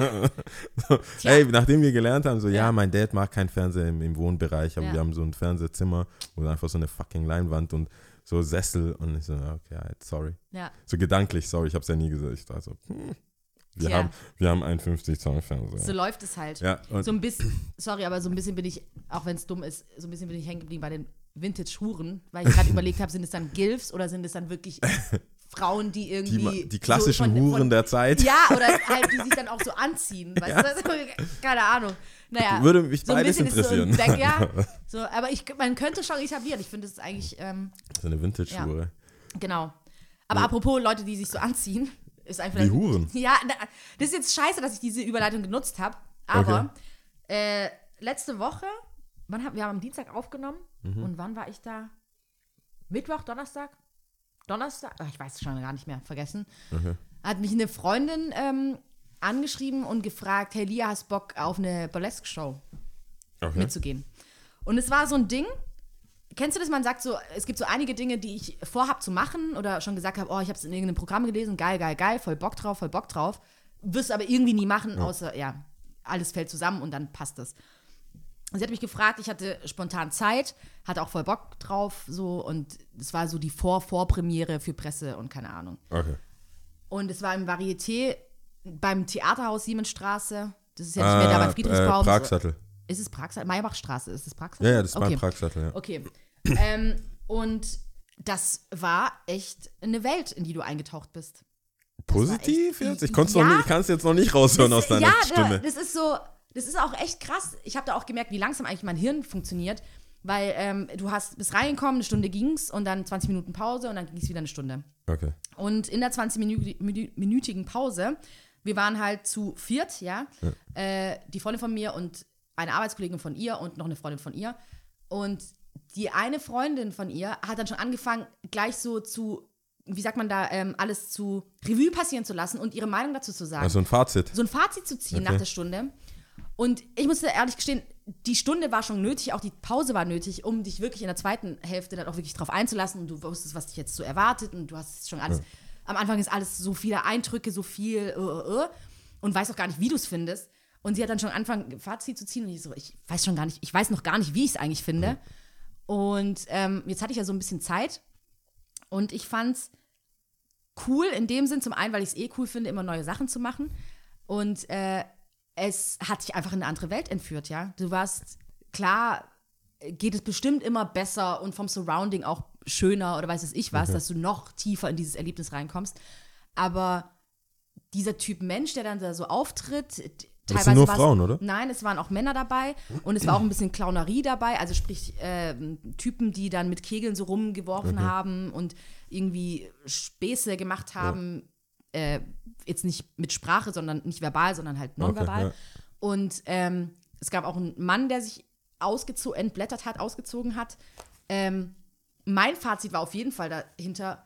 so, ey, nachdem wir gelernt haben, so, ja, Ja. mein Dad mag keinen Fernseher im, im Wohnbereich, aber Ja. wir haben so ein Fernsehzimmer, wo einfach so eine fucking Leinwand und so Sessel und ich so, okay, halt, sorry. Ja. So gedanklich, sorry, ich hab's ja nie gesagt. Ich dachte so, hm, wir, Tja. haben, wir haben einen 50 Zoll Fernseher. So läuft es halt. ja, So ein bisschen, sorry, aber so ein bisschen bin ich, auch wenn es dumm ist, so ein bisschen bin ich hängen geblieben bei den Vintage-Huren, weil ich gerade überlegt habe, sind es dann Gilfs oder sind es dann wirklich Frauen, die Die, irgendwie. ma- die klassischen so von- Huren von, der Zeit. Ja, oder halt, die sich dann auch so anziehen. Weißt du? Keine Ahnung. Naja, Würde mich so ein beides bisschen ist so ein interessieren. Back, ja, so, aber ich, man könnte schon etablieren. Ich finde, es ist eigentlich, ähm, So eine Vintage-Hure. genau. Aber apropos Leute, die sich so anziehen, ist einfach. Die Huren. Ja, das ist jetzt scheiße, dass ich diese Überleitung genutzt habe. Aber äh, letzte Woche, wann haben, wir haben am Dienstag aufgenommen Mhm. und wann war ich da? Mittwoch, Donnerstag? Donnerstag? Ich weiß es schon gar nicht mehr, vergessen. Hat mich eine Freundin ähm, angeschrieben und gefragt, hey Lia, hast Bock auf eine Burlesque-Show Okay. mitzugehen? Und es war so ein Ding, kennst du das, man sagt so, es gibt so einige Dinge, die ich vorhab zu machen oder schon gesagt habe, oh, ich habe es in irgendeinem Programm gelesen, geil, geil, geil, voll Bock drauf, voll Bock drauf, wirst aber irgendwie nie machen, außer, ja, alles fällt zusammen und dann passt es. Sie hat mich gefragt, ich hatte spontan Zeit, hatte auch voll Bock drauf, so, und es war so die Vor-Vorpremiere für Presse und keine Ahnung. okay. Und es war im Varieté beim Theaterhaus Siemensstraße. Das ist ja nicht mehr da bei Ah, Friedrichsbaum. Äh, Pragsattel. Ist es Pragsattel? Maybachstraße, ist es Ja, Pragsattel? ja, das war okay. Pragsattel, ja. Okay. ähm, und das war echt eine Welt, in die du eingetaucht bist. Positiv echt- jetzt? Ich konnte Ja. noch nicht, kann es jetzt noch nicht raushören aus deiner ja, Stimme. Ja, das ist so, das ist auch echt krass. Ich habe da auch gemerkt, wie langsam eigentlich mein Hirn funktioniert, weil ähm, du hast bis reingekommen, eine Stunde ging's und dann 20 Minuten Pause und dann ging es wieder eine Stunde. Okay. Und in der 20-minütigen Pause, wir waren halt zu viert, ja, Äh, die Freundin von mir und eine Arbeitskollegin von ihr und noch eine Freundin von ihr. Und die eine Freundin von ihr hat dann schon angefangen, gleich so zu, wie sagt man da, ähm, alles zu Revue passieren zu lassen und ihre Meinung dazu zu sagen Also ein Fazit. so ein Fazit zu ziehen Okay. nach der Stunde. Und ich muss ehrlich gestehen, die Stunde war schon nötig, auch die Pause war nötig, um dich wirklich in der zweiten Hälfte dann auch wirklich drauf einzulassen. Und du wusstest, was dich jetzt so erwartet und du hast schon alles. Am Anfang ist alles so viele Eindrücke, so viel äh, äh, und weißt auch gar nicht, wie du es findest. Und sie hat dann schon angefangen, Fazit zu ziehen und ich so, ich weiß schon gar nicht, ich weiß noch gar nicht, wie ich es eigentlich finde. Und ähm, jetzt hatte ich ja so ein bisschen Zeit und ich fand's cool in dem Sinn, zum einen, weil ich es eh cool finde, immer neue Sachen zu machen. Und äh, es hat dich einfach in eine andere Welt entführt, ja. Du warst, klar, geht es bestimmt immer besser und vom Surrounding auch schöner oder weiß es ich was, dass du noch tiefer in dieses Erlebnis reinkommst. Aber dieser Typ Mensch, der dann da so auftritt, t- Das sind nur Frauen, oder? Nein, es waren auch Männer dabei und es war auch ein bisschen Clownerie dabei, also sprich ähm, Typen, die dann mit Kegeln so rumgeworfen haben und irgendwie Späße gemacht haben, äh, jetzt nicht mit Sprache, sondern nicht verbal, sondern halt nonverbal. Okay, Und ähm, es gab auch einen Mann, der sich ausgezogen, entblättert hat, ausgezogen hat. Ähm, mein Fazit war auf jeden Fall dahinter,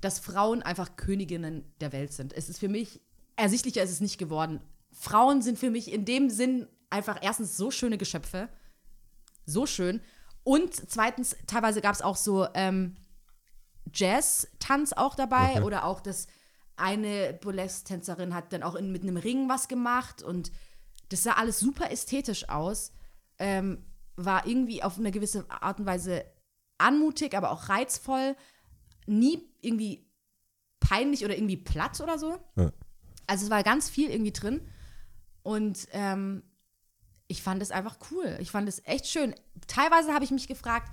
dass Frauen einfach Königinnen der Welt sind. Es ist für mich, ersichtlicher ist es nicht geworden. Frauen sind für mich in dem Sinn einfach erstens so schöne Geschöpfe, so schön. Und zweitens, teilweise gab es auch so ähm, Jazz-Tanz auch dabei Okay. oder auch das eine Burlesque-Tänzerin hat dann auch in, mit einem Ring was gemacht und das sah alles super ästhetisch aus. Ähm, war irgendwie auf eine gewisse Art und Weise anmutig, aber auch reizvoll. Nie irgendwie peinlich oder irgendwie platt oder so. Ja. Also es war ganz viel irgendwie drin. Und ähm, ich fand es einfach cool. Ich fand es echt schön. Teilweise habe ich mich gefragt,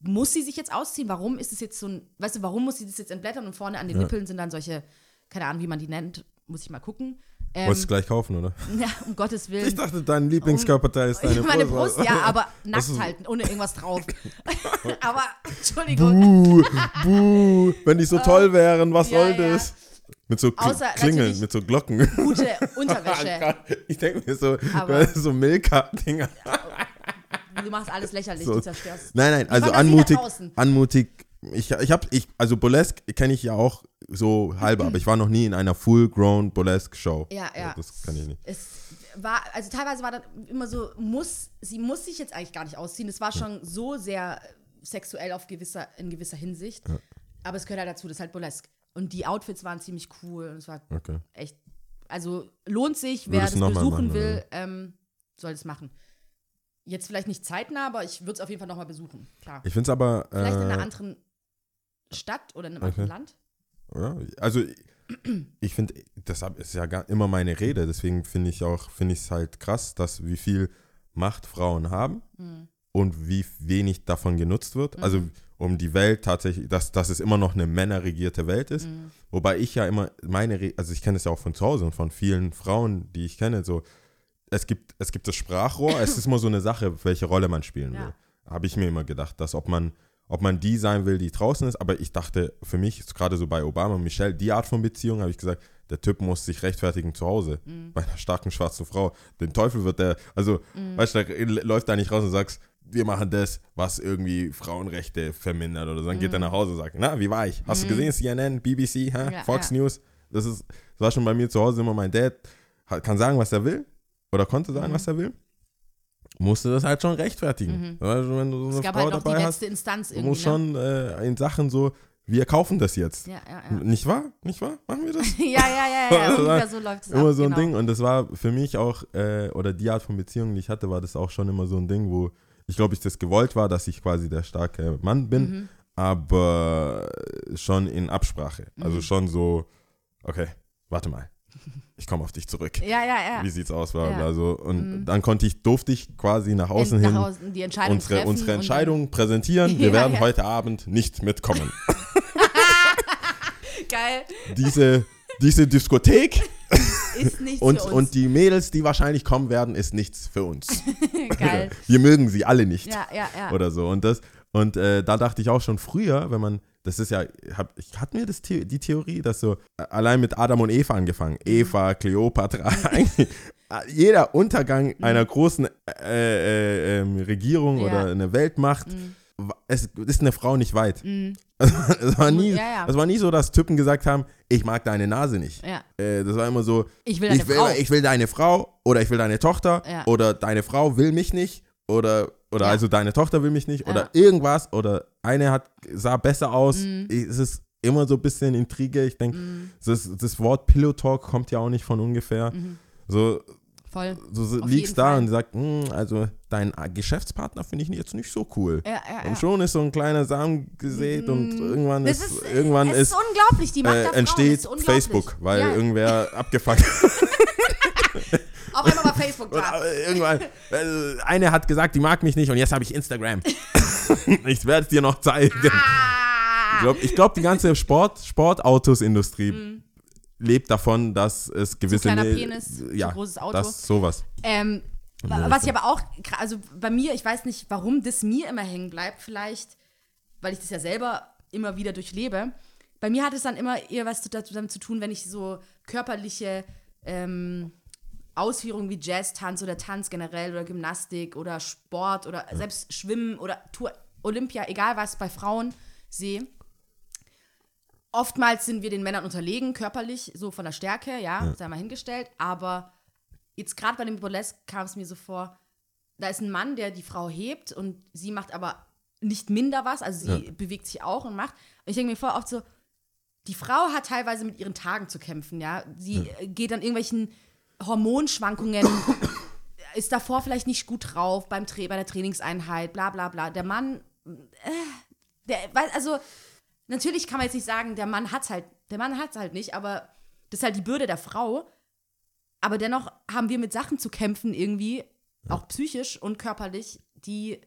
muss sie sich jetzt ausziehen? Warum ist es jetzt so ein, weißt du, warum muss sie das jetzt entblättern und vorne an den Ja. Nippeln sind dann solche, keine Ahnung, wie man die nennt, muss ich mal gucken. Ähm, Wolltest du gleich kaufen, oder? ja, um Gottes Willen. Ich dachte, dein Lieblingskörperteil ist deine Meine Brust. Brust, ja, aber nackt halten, ohne irgendwas drauf. aber, Entschuldigung. Buh, buh, wenn die so toll wären, was ja, soll ja. das? Mit so Kl Außer Klingeln, mit so Glocken. Gute Unterwäsche. ich denke mir so, Aber- so Milka-Dinger. Du machst alles lächerlich, So. du zerstörst. Nein, nein, also anmutig, anmutig. Ich, ich habe, ich, also Burlesque kenne ich ja auch so halber, aber ich war noch nie in einer full-grown Burlesque-Show. Ja, ja. Das kann ich nicht. Es war, also teilweise war dann immer so, muss, sie muss sich jetzt eigentlich gar nicht ausziehen. Es war schon so sehr sexuell auf gewisser, in gewisser Hinsicht. Aber es gehört halt dazu, das ist halt Burlesque. Und die Outfits waren ziemlich cool und es war Okay. echt, also lohnt sich, wer Würdest das besuchen machen, will, ähm, soll das machen. Jetzt vielleicht nicht zeitnah, aber ich würde es auf jeden Fall nochmal besuchen. Klar. Ich finde es aber. Vielleicht in einer äh, anderen Stadt oder in einem Okay. anderen Land. Ja, also ich finde, das ist ja immer meine Rede, deswegen finde ich auch, finde ich es halt krass, dass wie viel Macht Frauen haben und wie wenig davon genutzt wird. Mhm. Also um die Welt tatsächlich, dass, dass es immer noch eine männerregierte Welt ist. Mhm. Wobei ich ja immer meine, Re also ich kenne es ja auch von zu Hause und von vielen Frauen, die ich kenne, so, es gibt, es gibt das Sprachrohr, es ist immer so eine Sache, welche Rolle man spielen Ja. will. Habe ich mir immer gedacht, dass ob man, ob man die sein will, die draußen ist, aber ich dachte, für mich, gerade so bei Obama und Michelle, die Art von Beziehung, habe ich gesagt, der Typ muss sich rechtfertigen zu Hause. Mhm. Bei einer starken schwarzen Frau. Den Teufel wird der, also, Mhm. weißt du, da läuft da nicht raus und sagst, wir machen das, was irgendwie Frauenrechte vermindert oder so. Dann geht er nach Hause und sagt, na, wie war ich? Hast du gesehen, CNN, BBC? Mhm. Ja, Fox ja. News? Das ist, das war schon bei mir zu Hause immer mein Dad, kann sagen, was er will oder konnte sagen, Mhm. was er will. Musste das halt schon rechtfertigen. Weißt du, wenn du so Es eine gab Frau halt noch die dabei hast, letzte Instanz du irgendwie. musst ne? schon äh, in Sachen so, wir kaufen das jetzt. Ja, ja, ja. Nicht wahr? Nicht wahr? Machen wir das? ja, ja, ja, ja. Ungefähr so läuft es immer ab, so ein genau. Ding. Und das war für mich auch, äh, oder die Art von Beziehung, die ich hatte, war das auch schon immer so ein Ding, wo ich glaube, ich das gewollt war, dass ich quasi der starke Mann bin, Mhm. aber schon in Absprache. Mhm. Also schon so, okay, warte mal, ich komme auf dich zurück. Ja, ja, ja. Wie sieht's aus? Bla, Ja. bla, so. Und Mhm. dann konnte ich, durfte ich quasi nach außen Nach hin außen die Entscheidung unsere, unsere Entscheidung präsentieren. Wir Ja, werden ja. heute Abend nicht mitkommen. Geil, diese, diese Diskothek ist nichts und, für uns. und die Mädels, die wahrscheinlich kommen werden, ist nichts für uns. geil. Wir mögen sie alle nicht. Ja, ja, ja. Oder so. Und das, und äh, da dachte ich auch schon früher, wenn man, das ist ja, hab, ich hatte mir das die Theorie, dass so äh, allein mit Adam und Eva angefangen, Mhm. Eva, Kleopatra, eigentlich äh, jeder Untergang einer großen äh, äh, ähm, Regierung Mhm. Ja. oder eine Weltmacht, Mhm. es ist eine Frau nicht weit. Mhm. es, war nie, Ja, ja. es war nie so, dass Typen gesagt haben, ich mag deine Nase nicht. ja. Äh, das war immer so, Ich will deine ich will, Frau. ich will deine Frau oder ich will deine Tochter oder deine Frau will mich nicht oder, oder Ja. also deine Tochter will mich nicht Ja. oder irgendwas oder eine hat, sah besser aus. Mhm. Es ist immer so ein bisschen Intrige. Ich denke, Mhm. das, das Wort Pillow Talk kommt ja auch nicht von ungefähr. Mhm. So, Voll. so, so liegst da Fall. und sagt, "Hm, also dein Geschäftspartner finde ich jetzt nicht so cool. Ja, ja. Und schon ist so ein kleiner Samen gesät und Mhm. irgendwann Das ist, ist, irgendwann es ist, ist unglaublich, die Macht äh, entsteht. Facebook, weil irgendwer abgefuckt Auf einmal war Facebook da. äh, irgendwann, äh, eine hat gesagt, die mag mich nicht und jetzt habe ich Instagram. ich werde es dir noch zeigen. Ich Ah! glaube, ich glaub, die ganze Sport, Sportautosindustrie lebt davon, dass es gewisse... Mhm. kleiner Ne- Penis, ja, großes Auto. Das, sowas. Ähm, wa- was ich aber auch, also bei mir, ich weiß nicht, warum das mir immer hängen bleibt, vielleicht, weil ich das ja selber immer wieder durchlebe. Bei mir hat es dann immer eher was zu- damit zu tun, wenn ich so körperliche ähm, Ausführungen wie Jazz, Tanz oder Tanz generell oder Gymnastik oder Sport oder selbst Schwimmen oder Tour, Olympia, egal was, bei Frauen sehe. Oftmals sind wir den Männern unterlegen, körperlich, so von der Stärke, ja, sei mal hingestellt. Aber jetzt gerade bei dem Burlesque kam es mir so vor, da ist ein Mann, der die Frau hebt und sie macht aber nicht minder was, also sie Ja. bewegt sich auch und macht. Und ich denke mir vor oft so, die Frau hat teilweise mit ihren Tagen zu kämpfen, ja. Sie äh, geht an irgendwelchen Hormonschwankungen, ist davor vielleicht nicht gut drauf beim Tra bei der Trainingseinheit, bla bla bla. Der Mann, äh, der, weil- also natürlich kann man jetzt nicht sagen, der Mann hat's halt, der Mann hat's halt nicht, aber das ist halt die Bürde der Frau. Aber dennoch haben wir mit Sachen zu kämpfen irgendwie, auch psychisch und körperlich, die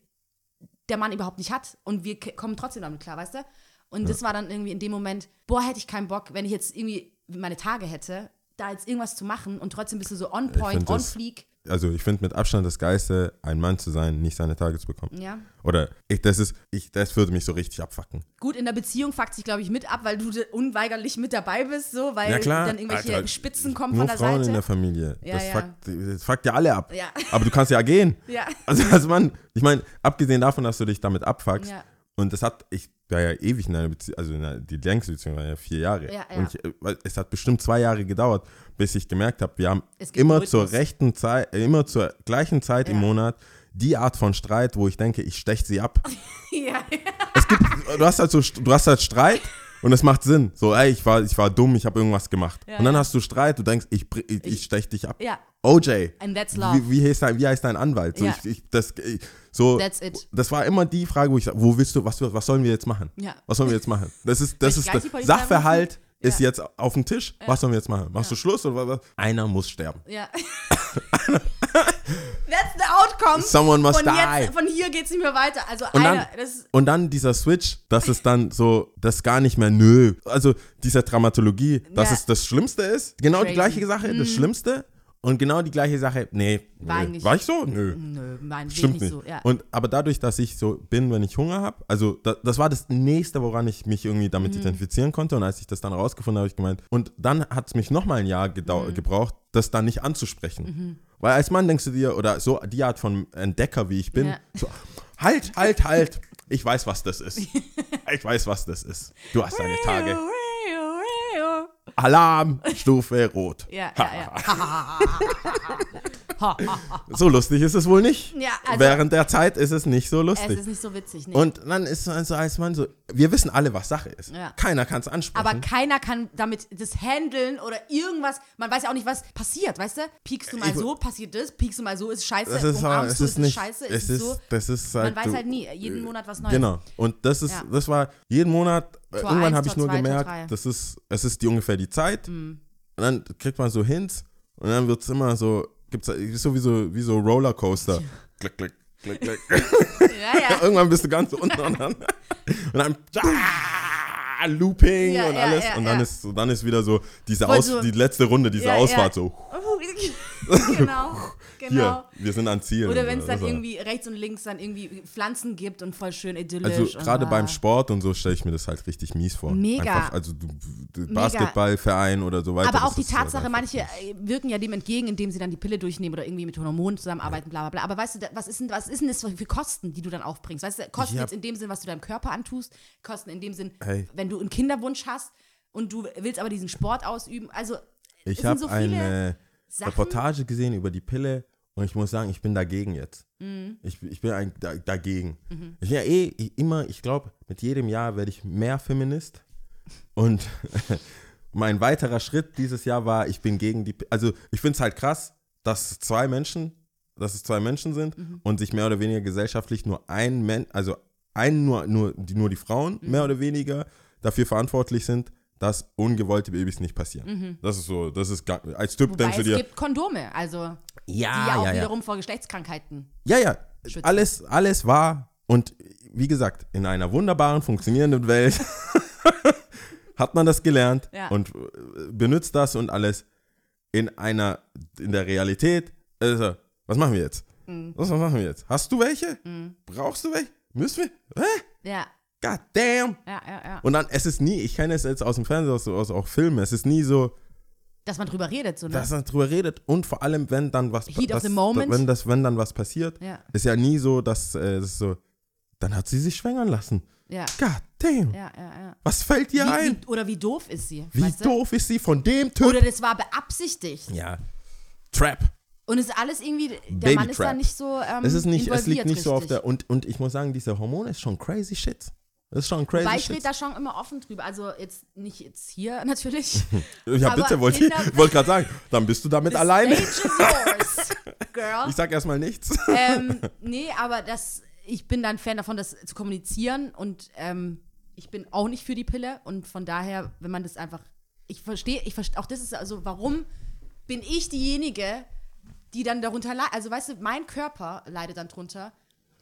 der Mann überhaupt nicht hat. Und wir kommen trotzdem damit klar, weißt du? Und das war dann irgendwie in dem Moment, boah, hätte ich keinen Bock, wenn ich jetzt irgendwie meine Tage hätte, da jetzt irgendwas zu machen und trotzdem bist du so on point, on das- fleek. Also ich finde mit Abstand das Geiste, ein Mann zu sein, nicht seine Tage zu bekommen. Ja. Oder ich, das ist, ich, das würde mich so richtig abfacken. Gut, in der Beziehung fuckt sich, glaube ich, mit ab, weil du unweigerlich mit dabei bist, so, weil Ja klar. dann irgendwelche Alter, Spitzen kommen von der Frauen Seite. in der Familie. Ja, das, ja. Fuckt, das fuckt ja alle ab. Ja. Aber du kannst ja gehen. ja. Also als Mann, ich meine, abgesehen davon, dass du dich damit abfuckst, Ja. Und das hat, ich war ja ewig in einer Beziehung, also in einer, die längste Beziehung war ja vier Jahre. Ja, ja. Und ich, weil es hat bestimmt zwei Jahre gedauert, bis ich gemerkt habe, wir haben immer zur rechten Zeit, äh, immer zur gleichen Zeit im Ja. Monat die Art von Streit, wo ich denke, ich stech sie ab. ja. Es gibt, du hast halt so, du hast halt Streit und es macht Sinn. So, ey, ich war, ich war dumm, ich habe irgendwas gemacht. Ja, und dann ja. hast du Streit, du denkst, ich, ich, ich stech dich ab. Ja. OJ. And that's love. Wie, wie, heißt dein, wie heißt dein Anwalt? So, ich, ich, das, ich, so, das war immer die Frage, wo ich sage, wo willst du, was, was sollen wir jetzt machen? Ja. Was sollen wir jetzt machen? Das ist, das ist die Polizei Sachverhalt ist Ja. jetzt auf dem Tisch. Was sollen wir jetzt machen? Machst du Schluss oder was? Einer muss sterben. Ja. That's the outcome. Someone must von, die. jetzt, von hier geht's nicht mehr weiter. Also Und einer, dann, das ist, und dann dieser Switch, das ist dann so, das gar nicht mehr, nö. Also diese Dramatologie, dass Ja. es das Schlimmste ist. Genau die Crazy. gleiche Sache, das Schlimmste. Und genau die gleiche Sache, nee. War eigentlich- War ich so? Nö. nö, mein, Stimmt nicht so. Ja. Und, aber dadurch, dass ich so bin, wenn ich Hunger habe, also da, das war das Nächste, woran ich mich irgendwie damit Mhm. identifizieren konnte. Und als ich das dann rausgefunden habe, habe ich gemeint, und dann hat es mich nochmal ein Jahr Mhm. gebraucht, das dann nicht anzusprechen. Weil als Mann denkst du dir, oder so die Art von Entdecker, wie ich bin, Ja. so, halt, halt, halt, ich weiß, was das ist. Ich weiß, was das ist. Du hast deine Tage. Alarm, Stufe rot. Ja, ja, ja. So lustig ist es wohl nicht. Ja, also- Während der Zeit ist es nicht so es lustig. ist nicht so witzig, nee. Und dann ist man so als Mann so, wir wissen alle, was Sache ist. Ja. Keiner kann es ansprechen. aber keiner kann damit das handeln oder irgendwas. Man weiß ja auch nicht, was passiert, weißt du? Piekst du mal Ich- so, passiert das. Piekst du mal so, ist scheiße. das ist, Umarmst es du, ist nicht, scheiße. es ist ist, so. das ist halt, Man weiß halt nie, jeden Monat was Neues. Genau. Und das ist, Ja. das war jeden Monat, äh, Tor irgendwann habe ich nur zwei, gemerkt. Mhm. das ist, es ist die ungefähr die Zeit. Und dann kriegt man so Hints und dann wird es immer so, gibt's ist so wie so, Rollercoaster. klick, klick, klick, klick. Ja, ja. Irgendwann bist du ganz unten und dann, und dann ah, Looping Ja, und ja, alles. ja, und dann ja. ist, dann ist wieder so diese Aus, so- die letzte Runde, diese Ja, ja. Ausfahrt so. Genau, genau. Hier, wir sind an Ziel. Oder wenn es dann Also- irgendwie rechts und links dann irgendwie Pflanzen gibt und voll schön idyllisch. Also gerade beim Sport und so stelle ich mir das halt richtig mies vor. Mega. Einfach, also du, Basketballverein oder so weiter. Aber auch die Tatsache, manche äh, wirken ja dem entgegen, indem sie dann die Pille durchnehmen oder irgendwie mit Hormonen zusammenarbeiten, bla bla bla. Aber weißt du, was ist denn, was ist denn das für Kosten, die du dann aufbringst? Weißt du, Kosten Ja. jetzt in dem Sinn, was du deinem Körper antust, Kosten in dem Sinn, Hey. wenn du einen Kinderwunsch hast und du willst aber diesen Sport ausüben. Also, Ich habe so viele eine Sachen. Reportage gesehen über die Pille und ich muss sagen, ich bin dagegen jetzt. Mhm. Ich, ich bin ein, da, dagegen. Ich bin ja eh immer, ich glaube, mit jedem Jahr werde ich mehr Feminist. Und mein weiterer Schritt dieses Jahr war, ich bin gegen die. Also ich finde es halt krass, dass zwei Menschen, dass es zwei Menschen sind Mhm. und sich mehr oder weniger gesellschaftlich nur ein Mensch, also ein nur, nur, die, nur die Frauen Mhm. mehr oder weniger dafür verantwortlich sind, dass ungewollte Babys nicht passieren. Das ist so, das ist gar, als Typ Mhm. Wobei denkst du es dir, gibt Kondome, also die ja, ja auch ja, ja. wiederum vor Geschlechtskrankheiten. Ja, ja, schützen. alles, alles war und wie gesagt, in einer wunderbaren, funktionierenden Welt hat man das gelernt Ja. und äh, benutzt das und alles in einer, in der Realität. Also, was machen wir jetzt? Mhm. Was machen wir jetzt? Hast du welche? Brauchst du welche? Müssen wir? Hä? Ja, God damn! ja, ja, ja. Und dann, es ist nie, ich kenne es jetzt aus dem Fernsehen, aus, aus auch Filmen, es ist nie so, Dass man drüber redet, so, ne? dass man drüber redet und vor allem, wenn dann was Heat of the moment. wenn das, wenn dann was passiert, Ja. ist ja nie so, dass äh, das so, dann hat sie sich schwängern lassen. ja, God damn. ja, ja, ja. Was fällt dir Wie, ein? wie, oder wie doof ist sie? Wie weißt du? doof ist sie von dem Typ? Oder das war beabsichtigt. ja. Trap. Und es ist alles irgendwie, der Baby Mann ist da Trap. nicht so ähm, Es ist nicht, es liegt nicht so auf richtig. der und und ich muss sagen, diese Hormone ist schon crazy shit. Das ist schon crazy Wobei ich rede da schon immer offen drüber. Also jetzt nicht jetzt hier natürlich. ja, bitte wollte ich wollte gerade sagen, dann bist du damit alleine. Yours, girl. Ich sag erstmal nichts. ähm, nee, aber das, ich bin dann Fan davon, das zu kommunizieren und ähm, ich bin auch nicht für die Pille und von daher, wenn man das einfach, ich verstehe, ich verstehe, auch das ist also, warum bin ich diejenige, die dann darunter leidet, also weißt du, mein Körper leidet dann drunter,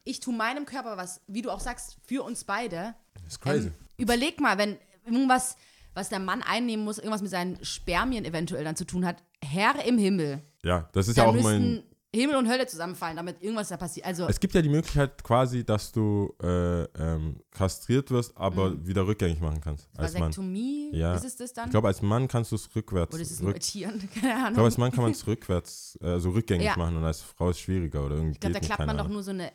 ich tue meinem Körper was, wie du auch sagst, für uns beide. Das ist crazy. Ähm, überleg mal, wenn irgendwas, was der Mann einnehmen muss, irgendwas mit seinen Spermien eventuell dann zu tun hat, Herr im Himmel, ja, das ist ja auch mein Himmel und Hölle zusammenfallen, damit irgendwas da passiert. Also, Es gibt ja die Möglichkeit quasi, dass du äh, ähm, kastriert wirst, aber Mhm. wieder rückgängig machen kannst. Als Mann. Vasektomie, Ja. ist es das dann? Ich glaube, als Mann kannst du es rückwärts. Oder ist es nur rück, bei Tieren? Keine ich glaube, Ahnung. als Mann kann man es rückwärts, äh, so rückgängig Ja. machen und als Frau ist es schwieriger oder irgendwie. Ich glaube, da klappt man doch Ahnung. nur so eine,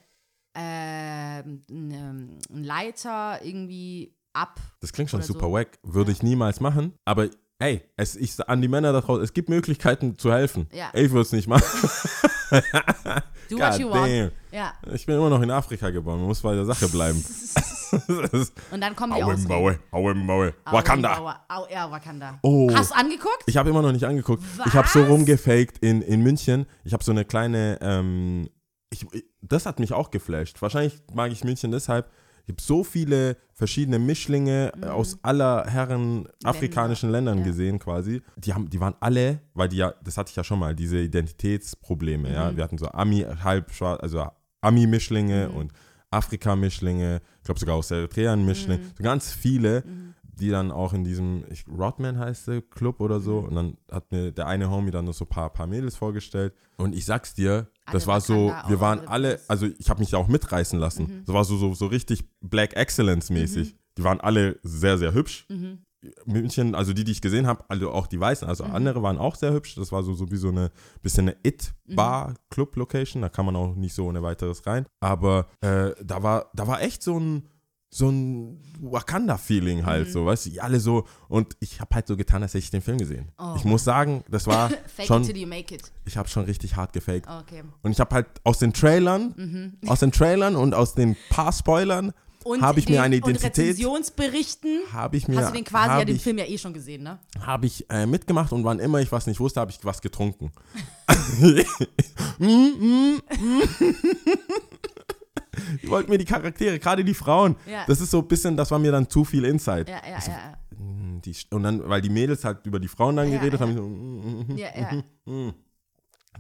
äh, eine einen Leiter irgendwie ab. Das klingt schon super so. wack. Würde ich niemals machen. Aber ey, es, ich, an die Männer da draußen, es gibt Möglichkeiten zu helfen. Ja. Ich würde es nicht machen. Do what God you want. damn. Ja. Ich bin immer noch in Afrika geboren. Man muss bei der Sache bleiben. Und dann kommen die Ausreden. Maul, Aue Maul. Au, Wakanda. Au, ja, Wakanda. Oh. Hast du angeguckt? Ich habe immer noch nicht angeguckt. Ich habe so Was? rumgefaked in, in München. Ich habe so eine kleine, ähm, ich, ich, das hat mich auch geflasht. Wahrscheinlich mag ich München deshalb. Ich habe so viele verschiedene Mischlinge Mhm. aus aller Herren afrikanischen Ländern ja. gesehen quasi. Die, haben, die waren alle, weil die ja, das hatte ich ja schon mal, diese Identitätsprobleme. Mhm. Ja? Wir hatten so Ami, halb schwarz, also Ami-Mischlinge Mhm. und Afrika-Mischlinge, ich glaube sogar aus Eritrea ein Mischling, Mhm. so ganz viele, die dann auch in diesem, ich, Rodman heißt der Club oder so, Mhm. und dann hat mir der eine Homie dann noch so ein paar, paar Mädels vorgestellt. Und ich sag's dir, das Alle war so, Wakanda wir waren alle also ich habe mich da auch mitreißen lassen. Mhm. Das war so, so, so richtig Black Excellence mäßig. Die waren alle sehr, sehr hübsch. Mhm. München, also die, die ich gesehen habe, also auch die Weißen, also Mhm. andere waren auch sehr hübsch. Das war so, so wie so eine bisschen eine It-Bar-Club-Location. Da kann man auch nicht so ohne weiteres rein. Aber äh, da war, da war echt so ein so ein Wakanda-Feeling halt, Mhm. so, weißt du, alle so, und ich habe halt so getan, als hätte ich den Film gesehen. Oh. Ich muss sagen, das war Fake schon, it till you make it. ich habe schon richtig hart gefaked. Oh, okay. Und ich habe halt aus den Trailern, Mhm. aus den Trailern und aus den paar Spoilern Und habe ich mir den- eine Und Identität, Rezensionsberichten. habe ich mir, Hast du den quasi ja den ich, Film ja eh schon gesehen, ne? habe ich äh, mitgemacht und wann immer ich was nicht wusste, habe ich was getrunken. ich wollte mir die Charaktere, gerade die Frauen, Ja. das ist so ein bisschen, das war mir dann zu viel Insight. Ja, ja, ja. Mm, Die, und dann, weil die Mädels halt über die Frauen dann Ja, geredet ja. haben, ich so, mm, mm, Ja, ja. mm.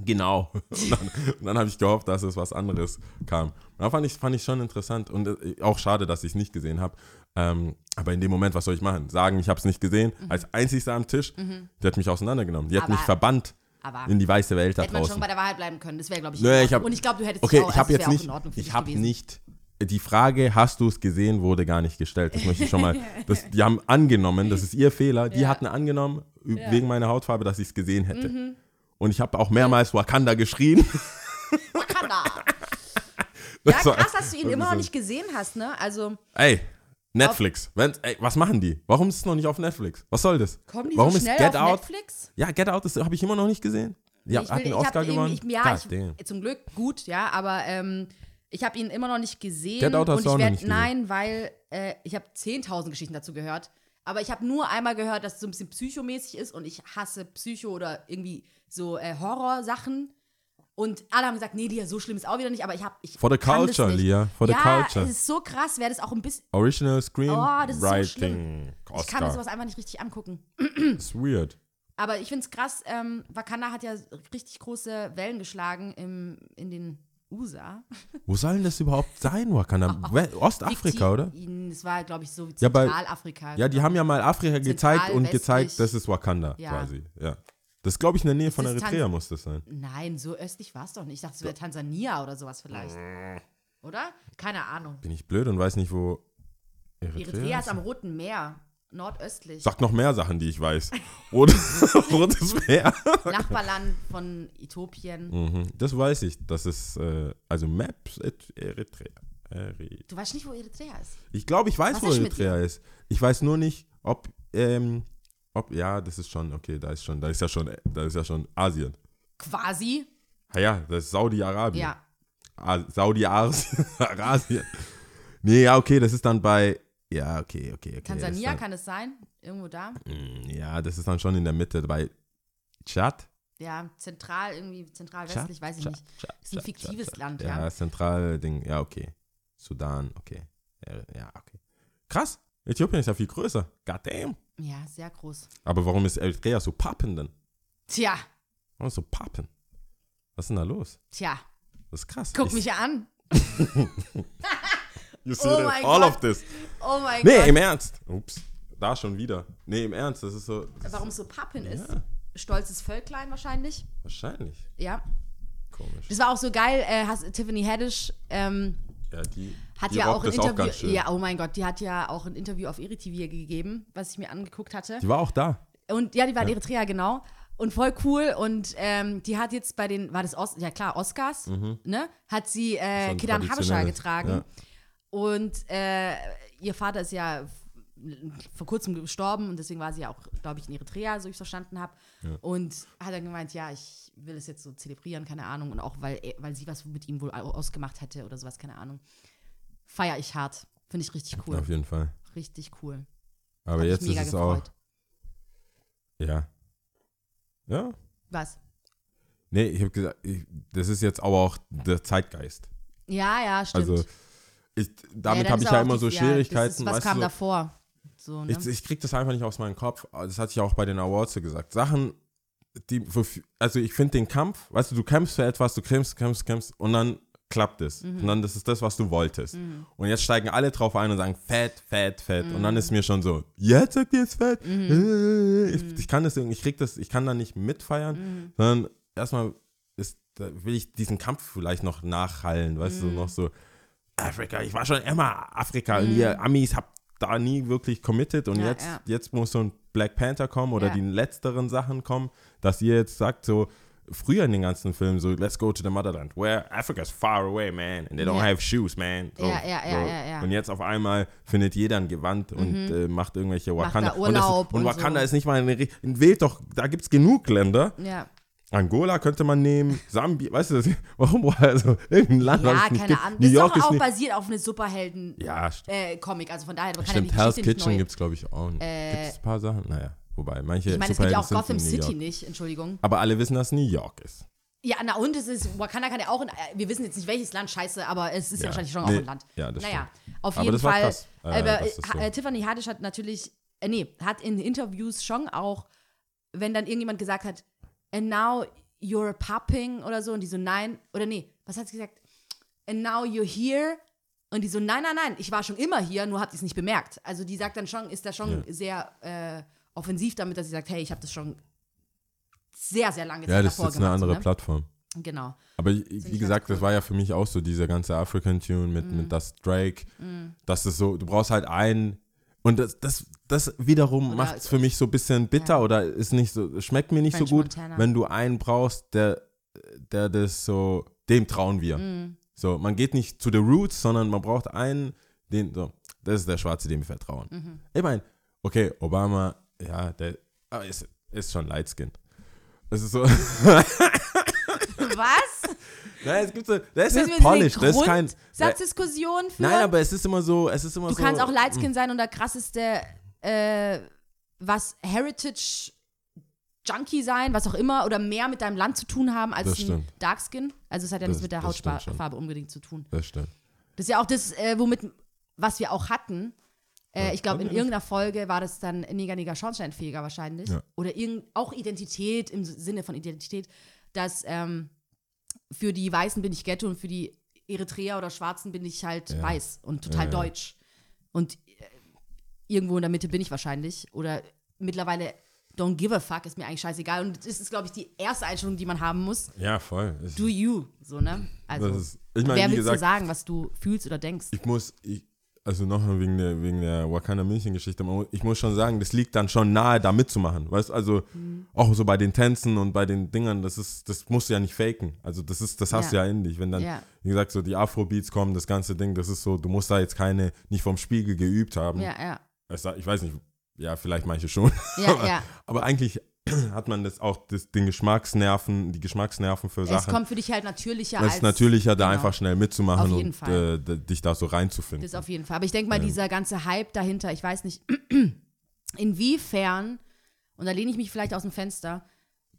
Genau. Und dann, dann habe ich gehofft, dass es was anderes kam. Da fand ich, fand ich schon interessant und äh, auch schade, dass ich es nicht gesehen habe. Ähm, aber in dem Moment, was soll ich machen? Sagen, ich habe es nicht gesehen, als einzigster am Tisch, die hat mich auseinandergenommen. Die hat Mhm. Aber- mich verbannt Aber in die weiße Welt da hätte man schon draußen. bei der Wahrheit bleiben können. Das wäre, glaube ich, in ich hab- Und ich glaube, du hättest Okay, auch, ich habe also jetzt nicht, in Ordnung für ich habe nicht, die Frage, hast du es gesehen, wurde gar nicht gestellt. Das möchte ich schon mal, das, die haben angenommen, das ist ihr Fehler, die Ja. hatten angenommen, Ja. wegen meiner Hautfarbe, dass ich es gesehen hätte. Mhm. Und ich habe auch mehrmals Wakanda geschrien. Wakanda. Ja, Das krass, dass du ihn immer noch nicht gesehen hast, ne? Also, Ey, Netflix. Wenn, ey, was machen die? Warum ist es noch nicht auf Netflix? Was soll das? kommen die Warum so ist schnell Get auf Out? Netflix? Ja, Get Out habe ich immer noch nicht gesehen. Die hat, ich hat will- einen Oscar eben- gewonnen. Ich, ja, ich, zum Glück gut, ja, aber ähm, ich habe ihn immer noch nicht gesehen. Get Out hast und du ich auch noch werd- nicht gesehen. Nein, weil äh, ich habe 10.000 Geschichten dazu gehört. Aber ich habe nur einmal gehört, dass es so ein bisschen psychomäßig ist und ich hasse Psycho oder irgendwie so äh, Horrorsachen. Und alle haben gesagt, nee, Lia, so schlimm ist auch wieder nicht, aber ich habe ich For the das culture. Lia. For the ja, culture. es ist so krass, wäre das auch ein bisschen. Original Oh, das ist so Screenwriting. schlimm. Ich kann mir Oscar. sowas einfach nicht richtig angucken. Das ist weird. Aber ich finde es krass, ähm, Wakanda hat ja richtig große Wellen geschlagen im, in den USA. Wo soll denn das überhaupt sein, Wakanda? We- Ostafrika, oder? Das war, glaube ich, so Ja, bei- Zentralafrika. Ja, die haben ja mal Afrika gezeigt und westlich. gezeigt, das ist Wakanda Ja. quasi. Ja. Das glaube ich in der Nähe von Eritrea Tanz- muss das sein. Nein, so östlich war es doch nicht. Ich dachte, es wäre Tansania oder sowas vielleicht. Oder? Keine Ahnung. Bin ich blöd und weiß nicht, wo Eritrea, Eritrea ist? am Roten Meer, nordöstlich. Sag noch mehr Sachen, die ich weiß. Rot- Rotes Meer. Nachbarland von Äthiopien. Mhm, das weiß ich. Das ist, äh, also Maps Eritrea. Eri- Du weißt nicht, wo Eritrea ist. Ich glaube, ich weiß, Was wo ist mit Eritrea ist. Ich weiß nur nicht, ob, ähm, ob, ja, das ist schon, okay, da ist schon, da ist ja schon, da ist ja schon Asien. Quasi. Ah ja, das ist Saudi-Arabien. Ja. Ah, Saudi-Arabien. nee, ja, okay, das ist dann bei, ja, okay, okay, okay. Tansania ist kann es sein? Irgendwo da? dann, Ja, das ist dann schon in der Mitte bei Tschad. Ja, zentral, irgendwie zentral-westlich, weiß ich Tschad, nicht. Tschad, Ist ein Tschad, fiktives Land, Ja, ja. zentral Ding, ja, okay. Sudan, okay. Ja, okay. Krass. Äthiopien ist ja viel größer. God damn. Ja, sehr groß. Aber warum ist Eritrea so pappen denn? Tja, Warum ist so pappen? Was ist denn da los? tja, Das ist krass. guck ich, mich an. You see Oh mein all Gott. of this. Oh mein Nee, Gott. im Ernst. Ups. Da schon wieder. Nee, im Ernst. Das ist so. Das Warum ist, es so Pappen ist? Ja. Stolzes Völklein wahrscheinlich. Wahrscheinlich. Ja. Komisch. Das war auch so geil. Äh, hast, Tiffany Haddish ähm, Ja, die. Hat die ja auch ein auch Interview. schön. ja, oh mein Gott, die hat ja auch ein Interview auf EriTV gegeben, was ich mir angeguckt hatte. Die war auch da. Und ja, die war in Ja. Eritrea, genau. Und voll cool. Und ähm, die hat jetzt bei den, war das Os ja klar, Oscars, ne? Hat sie äh, Mhm. Kidan Habesha getragen. ja. Und äh, ihr Vater ist ja vor kurzem gestorben und deswegen war sie ja auch, glaube ich, in Eritrea, so ich es verstanden habe. Und hat dann gemeint, ja, ich will es jetzt so zelebrieren, keine Ahnung. Und auch, weil, weil sie was mit ihm wohl au- ausgemacht hätte oder sowas, keine Ahnung. Feier ich hart. Finde ich richtig cool. Auf jeden Fall. Richtig cool. Aber mich jetzt ist es gefreut. auch. Ja. Ja. Was? Nee, ich habe gesagt, ich, das ist jetzt aber auch der Zeitgeist. Ja, ja, stimmt. Also, ich, Ja, damit dann habe ich ja immer so ja, Schwierigkeiten. Das ist, was kam so, davor? So, ne? ich, ich krieg das einfach nicht aus meinem Kopf. Das hatte ich auch bei den Awards so gesagt. Sachen, die, also ich finde den Kampf, weißt du, du kämpfst für etwas, du kämpfst, kämpfst, kämpfst und dann klappt es. Mhm. Und dann das ist das, was du wolltest. Und jetzt steigen alle drauf ein und sagen, fett, fett, fett. Und Mhm. dann ist mir schon so, jetzt sagt ihr es fett. Äh, Ich, ich kann das irgendwie, ich krieg das, ich kann da nicht mitfeiern, Mhm. sondern erstmal ist, da will ich diesen Kampf vielleicht noch nachhallen, weißt Mhm. du, noch so, Afrika, ich war schon immer Afrika und ihr Amis habt da nie wirklich committed und Mhm. Ja, jetzt, ja. jetzt muss so ein Black Panther kommen oder Ja. die letzteren Sachen kommen, dass ihr jetzt sagt so, früher in den ganzen Filmen so, let's go to the motherland, where Africa's far away, man, and they don't Ja. have shoes, man. So, Ja, ja, ja, so. ja, ja. Und jetzt auf einmal findet jeder ein Gewand und äh, macht irgendwelche Macht Wakanda. da und, das, und und Wakanda so. ist nicht mal eine, ri- wählt doch, da gibt es genug Länder. ja. Angola könnte man nehmen, Sambia, weißt du, das, warum, also irgendein Land, was ja, es nicht keine gibt. Ahnung. New Das ist York doch ist auch basiert auf eine Superhelden ja, äh, Comic, also von daher man kann stimmt, ja die Hell's Kitchen gibt es, glaube ich, auch. Gibt Äh, es ein paar Sachen? Naja, wobei, manche Ich meine, es gibt ja auch Gotham City nicht, Entschuldigung. Aber alle wissen, dass New York ist. Ja, na und es ist, Wakanda kann ja auch, in, äh, wir wissen jetzt nicht welches Land, scheiße, aber es ist ja, Ja. wahrscheinlich schon Nee, auch ein Land. ja, das naja, stimmt. auf jeden Fall. krass, äh, so- äh, Tiffany Haddish hat natürlich, äh, nee, hat in Interviews schon auch, wenn dann irgendjemand gesagt hat, and now you're popping oder so, und die so, nein, oder nee, was hat sie gesagt? And now you're here. Und die so, nein, nein, nein, ich war schon immer hier, nur habt ihr es nicht bemerkt. Also die sagt dann schon, ist da schon sehr äh, offensiv damit, dass sie sagt, hey, ich habe das schon sehr, sehr lange Ja, Zeit das ist jetzt eine so, andere ne? Plattform. Genau. Aber ich- wie gesagt, cool. das war ja für mich auch so dieser ganze African-Tune mit, Mhm. mit das Drake. Das ist so, du brauchst halt einen. Und das, das, das wiederum macht es für mich so ein bisschen bitter oder ist nicht so, schmeckt mir nicht French so gut, Montana. wenn du einen brauchst, der, der das so, dem trauen wir. Mhm. So, man geht nicht zu the roots, sondern man braucht einen, den, so, das ist der Schwarze, dem wir vertrauen. Mhm. Ich meine, okay, Obama, ja, der ah, ist, ist schon light skinned. Es ist so, Was? nein, es gibt so, der ist jetzt eine das ist kein, Grundsatzdiskussion führen? Nein, aber es ist immer so, es ist immer du so. kannst auch Lightskin sein und der krasseste, äh, was Heritage Junkie sein, was auch immer, oder mehr mit deinem Land zu tun haben als Das ein. Darkskin. Also es hat ja Das- nichts mit der das. Hautfarbe unbedingt zu tun. Das stimmt. Das ist ja auch das, äh, womit, was wir auch hatten. Äh, ich glaube, in irgendeiner Folge war das dann Neger, Neger, Schornsteinfeger wahrscheinlich. Ja. Oder irgend, auch Identität im Sinne von Identität, dass ähm, für die Weißen bin ich Ghetto und für die Eritreer oder Schwarzen bin ich halt Ja. weiß und total Ja, deutsch. Und äh, irgendwo in der Mitte bin ich wahrscheinlich. Oder mittlerweile don't give a fuck, ist mir eigentlich scheißegal. Und das ist, glaube ich, die erste Einstellung, die man haben muss. Ja, voll. Ich, Do you, so, ne? Also, ist, ich meine, wer willst du sagen, was du fühlst oder denkst? ich muss, ich, also nochmal wegen der, wegen der Wakanda München-Geschichte, man- ich muss schon sagen, das liegt dann schon nahe, da mitzumachen. Weißt du, also Mhm. auch so bei den Tänzen und bei den Dingern, das ist, das musst du ja nicht faken. Also das ist, das hast Ja. du ja in dich. Wenn dann, Ja. wie gesagt, so die Afrobeats kommen, das ganze Ding, das ist so, du musst da jetzt keine, nicht vom Spiegel geübt haben. Ja, ja. Ich weiß nicht, ja, vielleicht manche schon. Ja, ja. Aber eigentlich hat man das auch das, den Geschmacksnerven, die Geschmacksnerven für Es Sachen. kommt für dich halt natürlicher es als. ist natürlicher, da genau. einfach schnell mitzumachen und äh, dich da so reinzufinden. Das auf jeden Fall. Aber ich denke mal, Ja. dieser ganze Hype dahinter, ich weiß nicht, inwiefern, und da lehne ich mich vielleicht aus dem Fenster,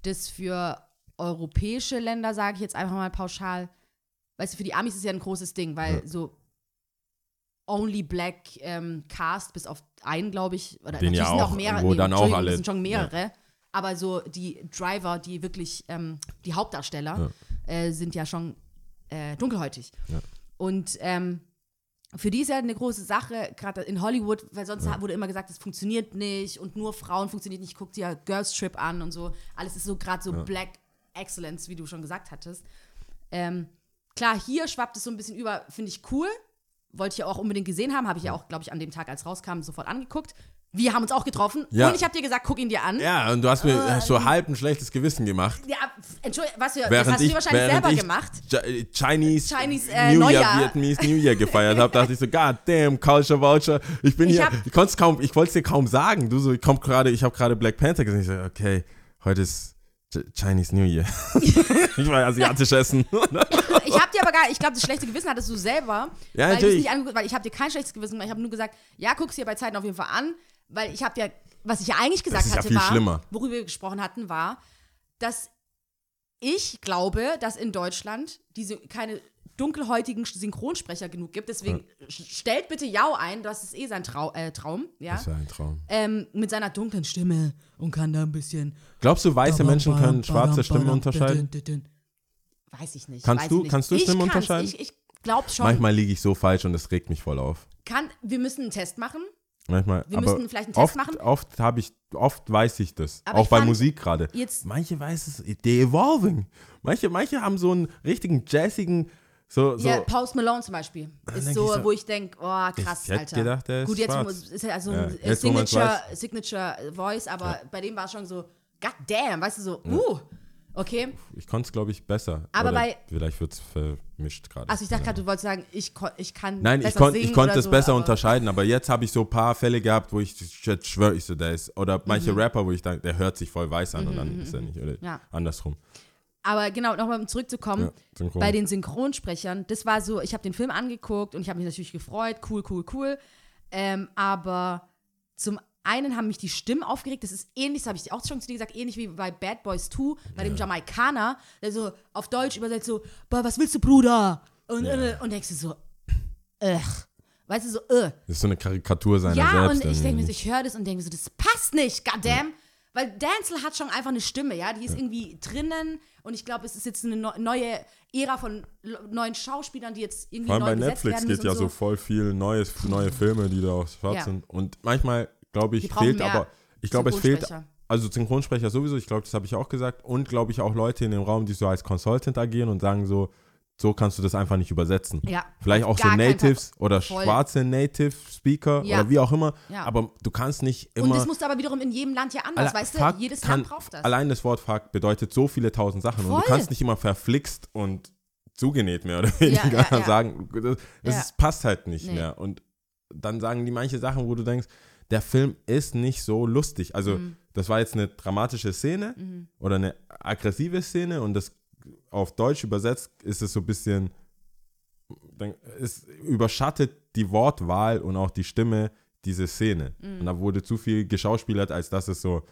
das für europäische Länder, sage ich jetzt einfach mal pauschal, weißt du, für die Amis ist es ja ein großes Ding, weil Ja. so only black ähm, cast, bis auf einen, glaube ich, oder Den natürlich ja sind auch, auch mehrere, wo dann auch alle- es sind schon mehrere, aber so die Driver, die wirklich, ähm, die Hauptdarsteller, äh, sind ja schon äh, dunkelhäutig. Ja. Und ähm, für die ist ja eine große Sache, gerade in Hollywood, weil sonst Ja. wurde immer gesagt, es funktioniert nicht und nur Frauen funktioniert nicht. Guck dir Girls Trip an und so. Alles ist so gerade so Ja. Black Excellence, wie du schon gesagt hattest. Ähm, klar, hier schwappt es so ein bisschen über, finde ich cool. Wollte ich ja auch unbedingt gesehen haben, habe ich ja auch, glaube ich, an dem Tag, als rauskam, sofort angeguckt. Wir haben uns auch getroffen Ja. und ich habe dir gesagt, guck ihn dir an. Ja, und du hast mir äh, so halb ein schlechtes Gewissen gemacht. Ja, Entschuldigung, was, du- das Während hast du ich, dir wahrscheinlich während selber ich gemacht. Ch- Chinese, Chinese, äh, New Year, Neujahr. Vietnamese New Year gefeiert habe, dachte ich so, God damn, Culture Vulture. Ich bin Ich hier, hab- ich konnte es kaum, ich wollte es dir kaum sagen. Du so, ich komm gerade, ich habe gerade Black Panther gesehen. Ich so, okay, heute ist Ch- Chinese New Year. ich war asiatisch essen. Ich habe dir aber gar, ich glaube, das schlechte Gewissen hattest du selber. Ja, weil natürlich. Nicht angeguckt, weil ich habe dir kein schlechtes Gewissen. Ich habe nur gesagt, ja, guck's dir bei Zeiten auf jeden Fall an, weil ich habe ja, was ich ja eigentlich gesagt ist ja hatte, viel war, schlimmer. worüber wir gesprochen hatten, war, dass ich glaube, dass in Deutschland diese keine dunkelhäutigen Synchronsprecher genug gibt. Deswegen sch- stellt bitte Yao ein, das ist eh sein Trau äh, Traum, ja. Das wäre ein Traum. Ähm, mit seiner dunklen Stimme und kann da ein bisschen. Glaubst du, weiße Menschen können schwarze Stimmen unterscheiden? Weiß ich nicht. Kannst weiß du- ich nicht. kannst du Stimmen unterscheiden? Ich, ich glaube schon. Manchmal liege ich so falsch und das regt mich voll auf. Kann, wir müssen einen Test machen. Manchmal. Wir aber müssten vielleicht einen Test oft, machen. Oft habe ich, oft weiß ich das. Aber auch ich bei fand Musik gerade. Manche weiß es, they evolving. Manche, manche haben so einen richtigen jazzigen, so, so Ja, Post Malone zum Beispiel. Ist so, so, wo ich denke, oh krass, ich hätte Alter. gedacht, der ist Gut, jetzt schwarz. ist er also Ja, ein Signature, Signature Voice, aber bei dem war es schon so, god damn, weißt du, so, uh, okay. ich konnte es, glaube ich, besser. Aber Oder bei- Vielleicht wird es vermischt gerade. Also ich dachte gerade, du wolltest sagen, ich, kon- ich kann Nein, ich, singen ich konnte es so, besser aber- unterscheiden, aber jetzt habe ich so ein paar Fälle gehabt, wo ich jetzt schwöre ich so, der ist, oder manche Mhm. Rapper, wo ich denke, der hört sich voll weiß an und dann ist er nicht, oder Ja. andersrum. Aber genau, nochmal um zurückzukommen, Ja, bei den Synchronsprechern, das war so, ich habe den Film angeguckt und ich habe mich natürlich gefreut, cool, cool, cool. Ähm, aber zum einen haben mich die Stimmen aufgeregt, das ist ähnlich, das habe ich auch schon zu dir gesagt, ähnlich wie bei Bad Boys 2, bei dem Jamaikaner, der so auf Deutsch übersetzt so, was willst du, Bruder? Und, äh, und denkst du so, ugh. Weißt du, so, äh. Das ist so eine Karikatur seiner Ja, selbst. und ich denke mir, so, ich höre das und denke mir so, das passt nicht, goddamn. Weil Denzel hat schon einfach eine Stimme, ja, die ist irgendwie drinnen und ich glaube, es ist jetzt eine neu- neue Ära von neuen Schauspielern, die jetzt irgendwie Vor allem neu bei Netflix geht ja und so voll viel neues, neue Filme, die da auch schwarz Ja. sind. Und manchmal, glaube ich, fehlt aber, ich glaube, es fehlt, also Synchronsprecher sowieso, ich glaube, das habe ich auch gesagt. Und glaube ich auch Leute in dem Raum, die so als Consultant agieren und sagen so, so kannst du das einfach nicht übersetzen. Ja, Vielleicht auch gar so Natives oder Voll. schwarze Native Speaker Ja. oder wie auch immer. Ja. Aber du kannst nicht immer. Und das musst du aber wiederum in jedem Land ja anders, Alle- weißt du? Jedes kann, Land braucht das. Allein das Wort Fuck bedeutet so viele tausend Sachen. Und Voll. du kannst nicht immer verflixt und zugenäht mehr oder weniger sagen. Das, das passt halt nicht Nee. mehr. Und dann sagen die manche Sachen, wo du denkst, der Film ist nicht so lustig. Also, Mhm. das war jetzt eine dramatische Szene oder eine aggressive Szene und das auf Deutsch übersetzt ist es so ein bisschen, es überschattet die Wortwahl und auch die Stimme diese Szene. Mhm. Und da wurde zu viel geschauspielert, als dass es so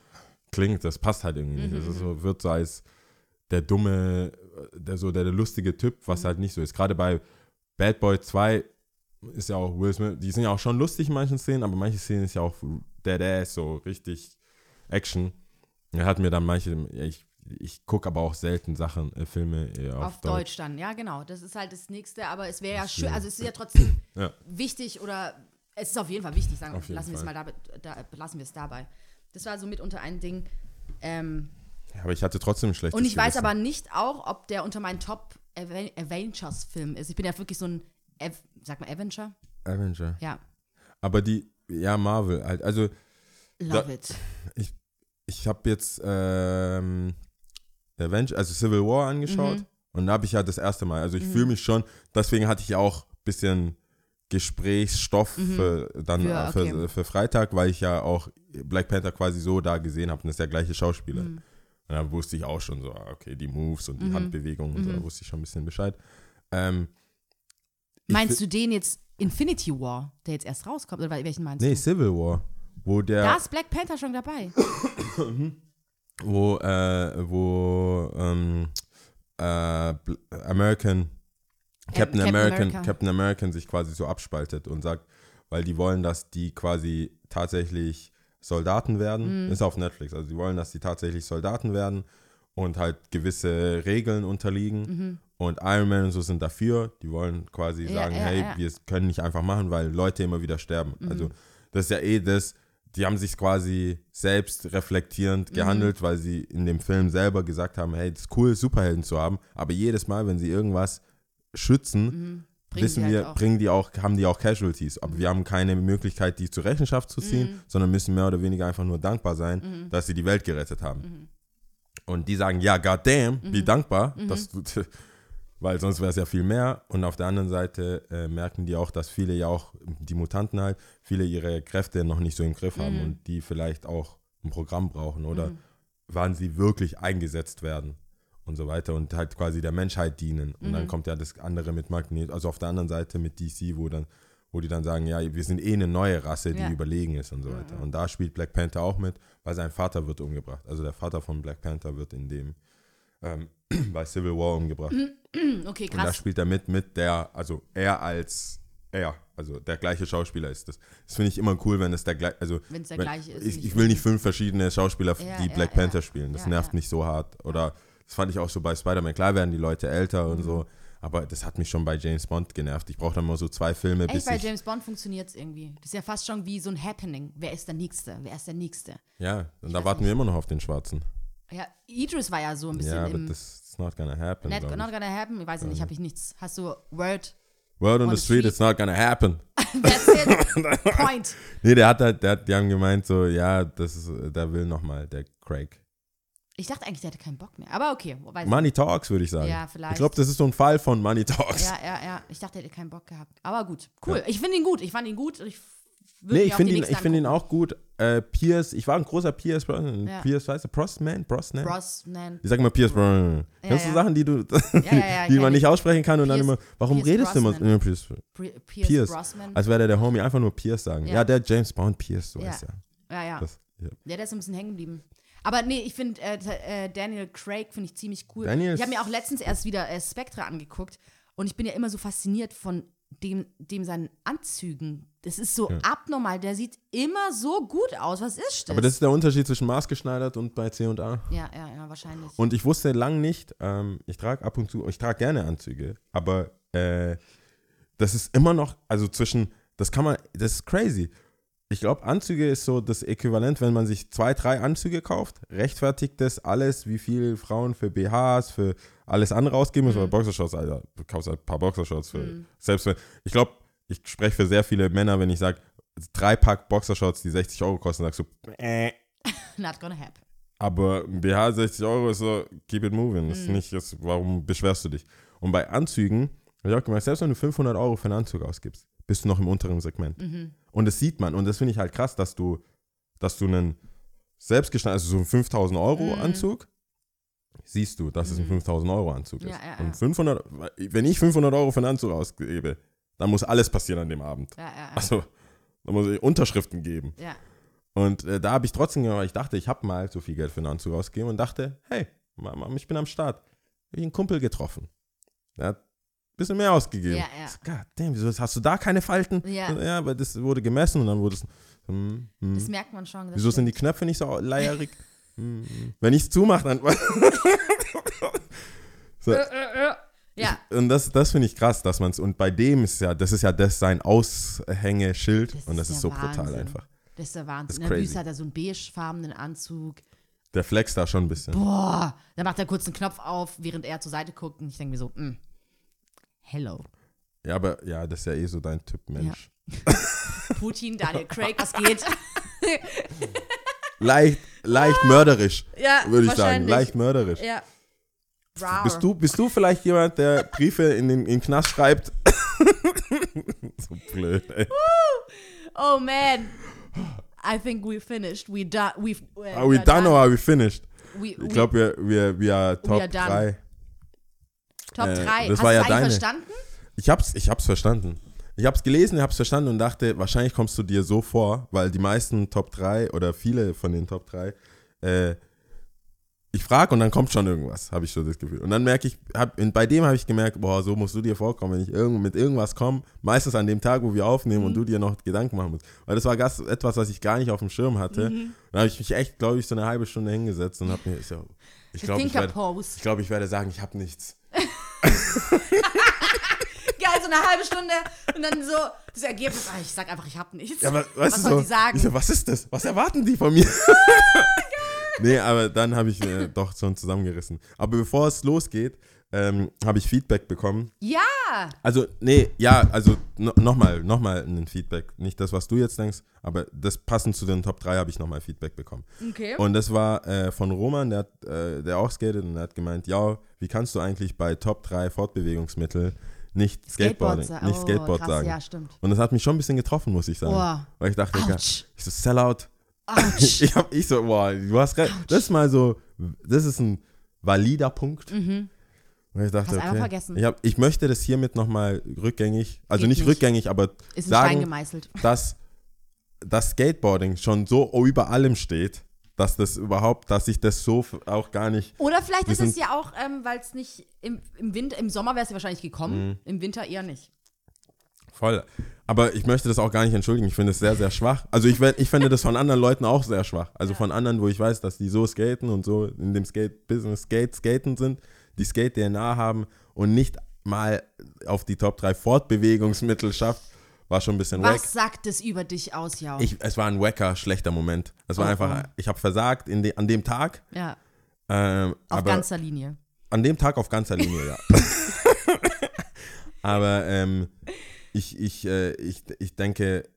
klingt. Das passt halt irgendwie nicht. Es ist so, wird so als der dumme, der so der, der lustige Typ, was halt nicht so ist. Gerade bei Bad Boy 2 ist ja auch Will Smith, die sind ja auch schon lustig in manchen Szenen, aber manche Szenen ist ja auch Dead Ass, so richtig Action. Er hat mir dann manche, ich, ich gucke aber auch selten Sachen, äh, Filme äh, auf, auf Deutsch. dann, ja, genau. Das ist halt das Nächste, aber es wäre ja schön, also es ist ja trotzdem Ja. wichtig oder es ist auf jeden Fall wichtig, sagen lassen wir es mal dabei, da, lassen wir es dabei. Das war so mitunter ein Ding. Ähm, Ja, aber ich hatte trotzdem ein schlechtes und ich weiß Gewissen. aber nicht auch, ob der unter meinen Top Aven Avengers-Film ist. Ich bin ja wirklich so ein, Av sag mal Avenger? Avenger. Ja, Aber die, ja, Marvel halt. Also, love Da- it. ich habe jetzt ähm, Avenger, also Civil War angeschaut Mhm. und da habe ich ja das erste Mal, also ich fühle mich schon, deswegen hatte ich ja auch ein bisschen Gesprächsstoff für, dann Für- äh, für, okay. für Freitag, weil ich ja auch Black Panther quasi so da gesehen habe und das ist der gleiche Schauspieler. Mhm. Und da wusste ich auch schon so, ah, okay, die Moves und die Handbewegungen und so, da wusste ich schon ein bisschen Bescheid. Ähm, ich Meinst du den jetzt Infinity War, der jetzt erst rauskommt? Oder welchen meinst Nee, du? Civil War, wo der... Da ist Black Panther schon dabei. wo, äh, wo ähm, äh, American, Captain, Captain American, America. Captain American sich quasi so abspaltet und sagt, weil die wollen, dass die quasi tatsächlich Soldaten werden, Mhm. ist auf Netflix, also die wollen, dass die tatsächlich Soldaten werden und halt gewisse Regeln unterliegen und Iron Man und so sind dafür, die wollen quasi Mhm. Ja, sagen, ja, hey, ja. wir können nicht einfach machen, weil Leute immer wieder sterben. Mhm. Also das ist ja eh das, die haben sich quasi selbst Mhm. reflektierend gehandelt, weil sie in dem Film selber gesagt haben, hey, es ist cool, Superhelden zu haben, aber jedes Mal, wenn sie irgendwas schützen, Mhm. Bringen wissen halt wir, auch. bringen die auch, haben die auch Casualties. Aber wir haben keine Möglichkeit, die zur Rechenschaft zu ziehen, Mhm. sondern müssen mehr oder weniger einfach nur dankbar sein, dass sie die Welt gerettet haben. Mhm. Und die sagen, ja, goddamn, wie dankbar, dass du, weil sonst wäre es ja viel mehr. Und auf der anderen Seite äh, merken die auch, dass viele ja auch, die Mutanten halt, viele ihre Kräfte noch nicht so im Griff Mhm. haben und die vielleicht auch ein Programm brauchen oder wann sie wirklich eingesetzt werden und so weiter und halt quasi der Menschheit dienen. Und Mhm. dann kommt ja das andere mit Magnet, also auf der anderen Seite mit DC, wo dann wo die dann sagen, ja, wir sind eh eine neue Rasse, die Ja. überlegen ist und so weiter. Und da spielt Black Panther auch mit, weil sein Vater wird umgebracht. Also der Vater von Black Panther wird in dem ähm, bei Civil War umgebracht. Okay, Und da krass. spielt er mit, mit der, also er als er, also der gleiche Schauspieler ist das. Das finde ich immer cool, wenn es der gleiche, also Wenn's der wenn- gleiche ist, Ich, nicht ich will nicht fünf verschiedene Schauspieler, Ja, die ja, Black ja. Panther spielen. Das nervt mich so hart. Oder das fand ich auch so bei Spider-Man. Klar werden die Leute älter Mhm. und so, aber das hat mich schon bei James Bond genervt. Ich brauche dann mal so zwei Filme, Echt, bis bei ich. James Bond funktioniert es irgendwie. Das ist ja fast schon wie so ein Happening. Wer ist der Nächste? Wer ist der Nächste? Ja, und da weiß warten wir immer noch auf den Schwarzen. Ja, Idris war ja so ein bisschen Ja, aber im das ist not gonna happen. Not, not gonna happen. Ich weiß nicht, habe ich nichts. Hast du Word? Word on, on the street, street. it's not gonna happen. That's it. Point. Nee, der hat halt, der, hat- die haben gemeint so, ja, das ist, der will nochmal, der Craig. Ich dachte eigentlich, der hätte keinen Bock mehr. Aber okay. Money Talks, würde ich sagen. Ja, vielleicht. Ich glaube, das ist so ein Fall von Money Talks. Ja, ja, ja. Ich dachte, er hätte keinen Bock gehabt. Aber gut. Cool. Ich finde ihn gut. Ich fand ihn gut. Ich Nee, ich finde ihn, ich find ihn auch gut. Äh, Pierce, ich war ein großer Pierce Brosnan. Ja. Pierce, weißt du, Brosnan? Brosnan? Brosnan. ich sag mal Pierce Brosnan. Ja, Kennst du ja. Sachen, die du, Ja, ja, ja, die man ich. nicht aussprechen kann und dann Pierce- immer, warum Pierce redest du immer Brosnan. Ja, Pierce, Pierce, Pierce. Brosnan. als wäre der der Homie, einfach nur Pierce sagen. Ja, Ja. der James Bond Pierce, so Ja. ist er. ja, ja. Das, ja. Ja, der ist ein bisschen hängen geblieben. Aber nee, ich finde äh, äh, Daniel Craig finde ich ziemlich cool. Daniel ich habe mir auch letztens erst wieder äh, Spectre angeguckt und ich bin ja immer so fasziniert von dem, dem seinen Anzügen. Das ist so abnormal. Der sieht immer so gut aus. Was ist das? Aber das ist der Unterschied zwischen maßgeschneidert und bei C und A. ja, ja, ja, wahrscheinlich. Und ich wusste lang nicht, ähm, ich trage ab und zu, ich trage gerne Anzüge, aber äh, das ist immer noch, also zwischen, das kann man, das ist crazy. Ich glaube, Anzüge ist so das Äquivalent, wenn man sich zwei, drei Anzüge kauft, rechtfertigt das alles, wie viel Frauen für BHs, für alles andere ausgeben müssen. Mhm. Weil Boxershorts, Alter, du kaufst halt ein paar Boxershorts für, selbst wenn, ich glaube, ich spreche für sehr viele Männer, wenn ich sage, drei Pack Boxershorts, die 60 Euro kosten, sagst du, äh, Not gonna happen. aber ein BH 60 Euro ist so, keep it moving. Das ist Mhm. nicht, das, warum beschwerst du dich? Und bei Anzügen, habe ich auch gemerkt, selbst wenn du 500 Euro für einen Anzug ausgibst, bist du noch im unteren Segment. Mhm. Und das sieht man. Und das finde ich halt krass, dass du, dass du einen selbstgeschneiderten, also so einen 5000 Euro Mhm. Anzug, siehst du, dass es ein 5000 Euro Anzug ist. Ja, ja, ja. Und 500, wenn ich 500 Euro für einen Anzug ausgebe, dann muss alles passieren an dem Abend. Ja. Also, da muss ich Unterschriften geben. ja. Und äh, da habe ich trotzdem gemacht, ich dachte, ich habe mal so viel Geld für einen Anzug ausgegeben und dachte, hey, Mama, ich bin am Start. Ich einen Kumpel getroffen. Der hat bisschen mehr ausgegeben. Ja, ja. God damn, wieso hast du da keine Falten? Ja. Ja, aber das wurde gemessen und dann wurde es. Hm, hm. Das merkt man schon. Wieso sind die. Knöpfe nicht so leierig? Hm, hm. Wenn ich es zumache, dann. so, Ja. und das, das finde ich krass, dass man es. Und bei dem ist ja, das ist ja das sein Aushängeschild. Das und das ist ist, so brutal Wahnsinn. einfach. Das ist der Wahnsinn. Das ist hat er so einen beigefarbenen Anzug. Der flex da schon ein bisschen. Boah, dann macht er kurz einen Knopf auf, während er zur Seite guckt. Und ich denke mir so, mm, Hello. Ja, aber ja, das ist ja eh so dein Typ Mensch. Ja. Putin, Daniel Craig, was geht? leicht, leicht mörderisch, ja, würde ich sagen. Leicht mörderisch. Ja. Bist du, bist du vielleicht jemand, der Briefe in den, in den Knast schreibt? so blöd, ey. Oh man. I think we finished. We do, we've, uh, are we done, done, or are we finished? We, ich glaube, wir, wir, wir top 3. Top 3. Äh, das Hast war ja deine. verstanden? Ich hab's, ich hab's verstanden. Ich hab's gelesen, ich hab's verstanden und dachte, wahrscheinlich kommst du dir so vor, weil die meisten Top 3 oder viele von den Top 3, äh, ich frage und dann kommt schon irgendwas, habe ich so das Gefühl. Und dann merke ich, hab, bei dem habe ich gemerkt, boah, so musst du dir vorkommen, wenn ich irgend, mit irgendwas komme, meistens an dem Tag, wo wir aufnehmen mhm. und du dir noch Gedanken machen musst. Weil das war ganz, etwas, was ich gar nicht auf dem Schirm hatte. Mhm. Da habe ich mich echt, glaube ich, so eine halbe Stunde hingesetzt und habe mir, so, ich glaube, ich, ich, glaub, ich werde sagen, ich habe nichts. Geil, so eine halbe Stunde und dann so das Ergebnis. Ah, ich sag einfach, ich hab nichts. Ja, aber weißt Was soll so, die sagen? Ich so, was ist das? Was erwarten die von mir? nee, aber dann habe ich äh, doch schon zusammengerissen. Aber bevor es losgeht, ähm, habe ich Feedback bekommen. Ja. Also, nee, ja, also no, nochmal, nochmal ein Feedback. Nicht das, was du jetzt denkst, aber das passend zu den Top 3 habe ich nochmal Feedback bekommen. Okay. Und das war äh, von Roman, der, hat, äh, der auch skatet und der hat gemeint, ja, wie kannst du eigentlich bei Top 3 Fortbewegungsmittel nicht Skateboarding, sa- nicht oh, Skateboard krass, sagen? Ja, stimmt. Und das hat mich schon ein bisschen getroffen, muss ich sagen. Boah. Weil ich dachte, Autsch. ich so, Sellout. Autsch. Ich hab, ich so, boah, du hast recht. Das ist mal so, das ist ein valider Punkt. Und ich dachte. Hast okay. vergessen. Ich, hab, ich möchte das hiermit nochmal rückgängig, also nicht, nicht. rückgängig, aber Ist sagen, dass das Skateboarding schon so über allem steht, dass das überhaupt, dass ich das so auch gar nicht. Oder vielleicht ist es ja auch, ähm, weil es nicht im, im Winter, im Sommer wäre es ja wahrscheinlich gekommen, Mhm. im Winter eher nicht. Voll. Aber ich möchte das auch gar nicht entschuldigen. Ich finde es sehr, sehr schwach. Also ich, ich finde das von anderen Leuten auch sehr schwach. Also von anderen, wo ich weiß, dass die so skaten und so in dem Skate-Business Skate, skaten sind, die Skate-DNA haben und nicht mal auf die Top 3 Fortbewegungsmittel schafft, war schon ein bisschen wack. Was sagt es über dich aus, ja? Ich, es war ein wacker, schlechter Moment. Es war Oh, einfach, oh. ich habe versagt in de, an dem Tag. ja, Ähm, auf ganzer Linie. an dem Tag auf ganzer Linie, ja. aber ähm, ich, ich, äh, ich, ich denke,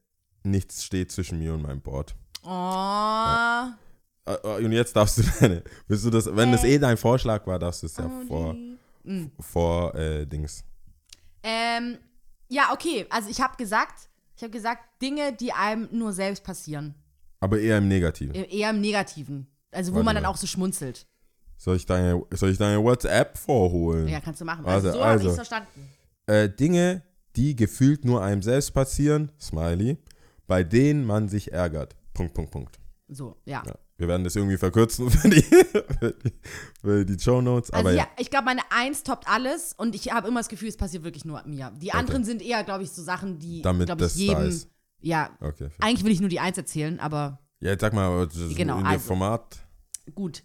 nichts steht zwischen mir und meinem Board. Oh, äh, Und jetzt darfst du deine, willst du das, wenn das eh dein Vorschlag war, darfst du es ja vor, Mm. vor äh, Dings. Ähm, ja, okay. Also ich habe gesagt, ich habe gesagt, Dinge, die einem nur selbst passieren. Aber eher im Negativen. E- Eher im Negativen. Also wo Warte man dann mal. auch so schmunzelt. Soll ich deine, soll ich deine WhatsApp vorholen? Ja, kannst du machen. Warte, Also so habe ich also. es verstanden. Äh, Dinge, die gefühlt nur einem selbst passieren, Smiley, bei denen man sich ärgert. Punkt, Punkt, Punkt. So, ja. Ja, wir werden das irgendwie verkürzen für die, für die, für die Show Notes. Also aber ja, ja. ich glaube, meine Eins toppt alles und ich habe immer das Gefühl, es passiert wirklich nur mir. Die anderen sind eher, glaube ich, so Sachen, die, Damit glaube ich, das da jedem. ist. Ja, Okay. eigentlich will ich nur die Eins erzählen, aber Ja, jetzt sag mal, das ist Genau, in dem also. Format, gut.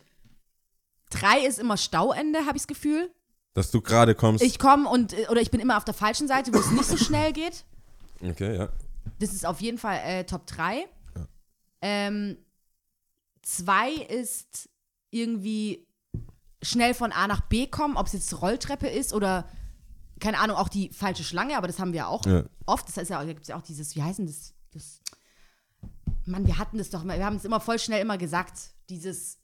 Drei ist immer Stauende, habe ich das Gefühl. dass du gerade kommst. Ich komme und, äh, oder ich bin immer auf der falschen Seite, wo es nicht so schnell geht. okay, ja. Das ist auf jeden Fall äh, Top 3. Ähm, zwei ist irgendwie schnell von A nach B kommen, ob es jetzt Rolltreppe ist oder, keine Ahnung, auch die falsche Schlange, aber das haben wir auch Ja. oft. Das heißt ja, da gibt es ja auch dieses, wie heißt denn das? das Mann, wir hatten das doch mal, wir haben es immer voll schnell immer gesagt, dieses,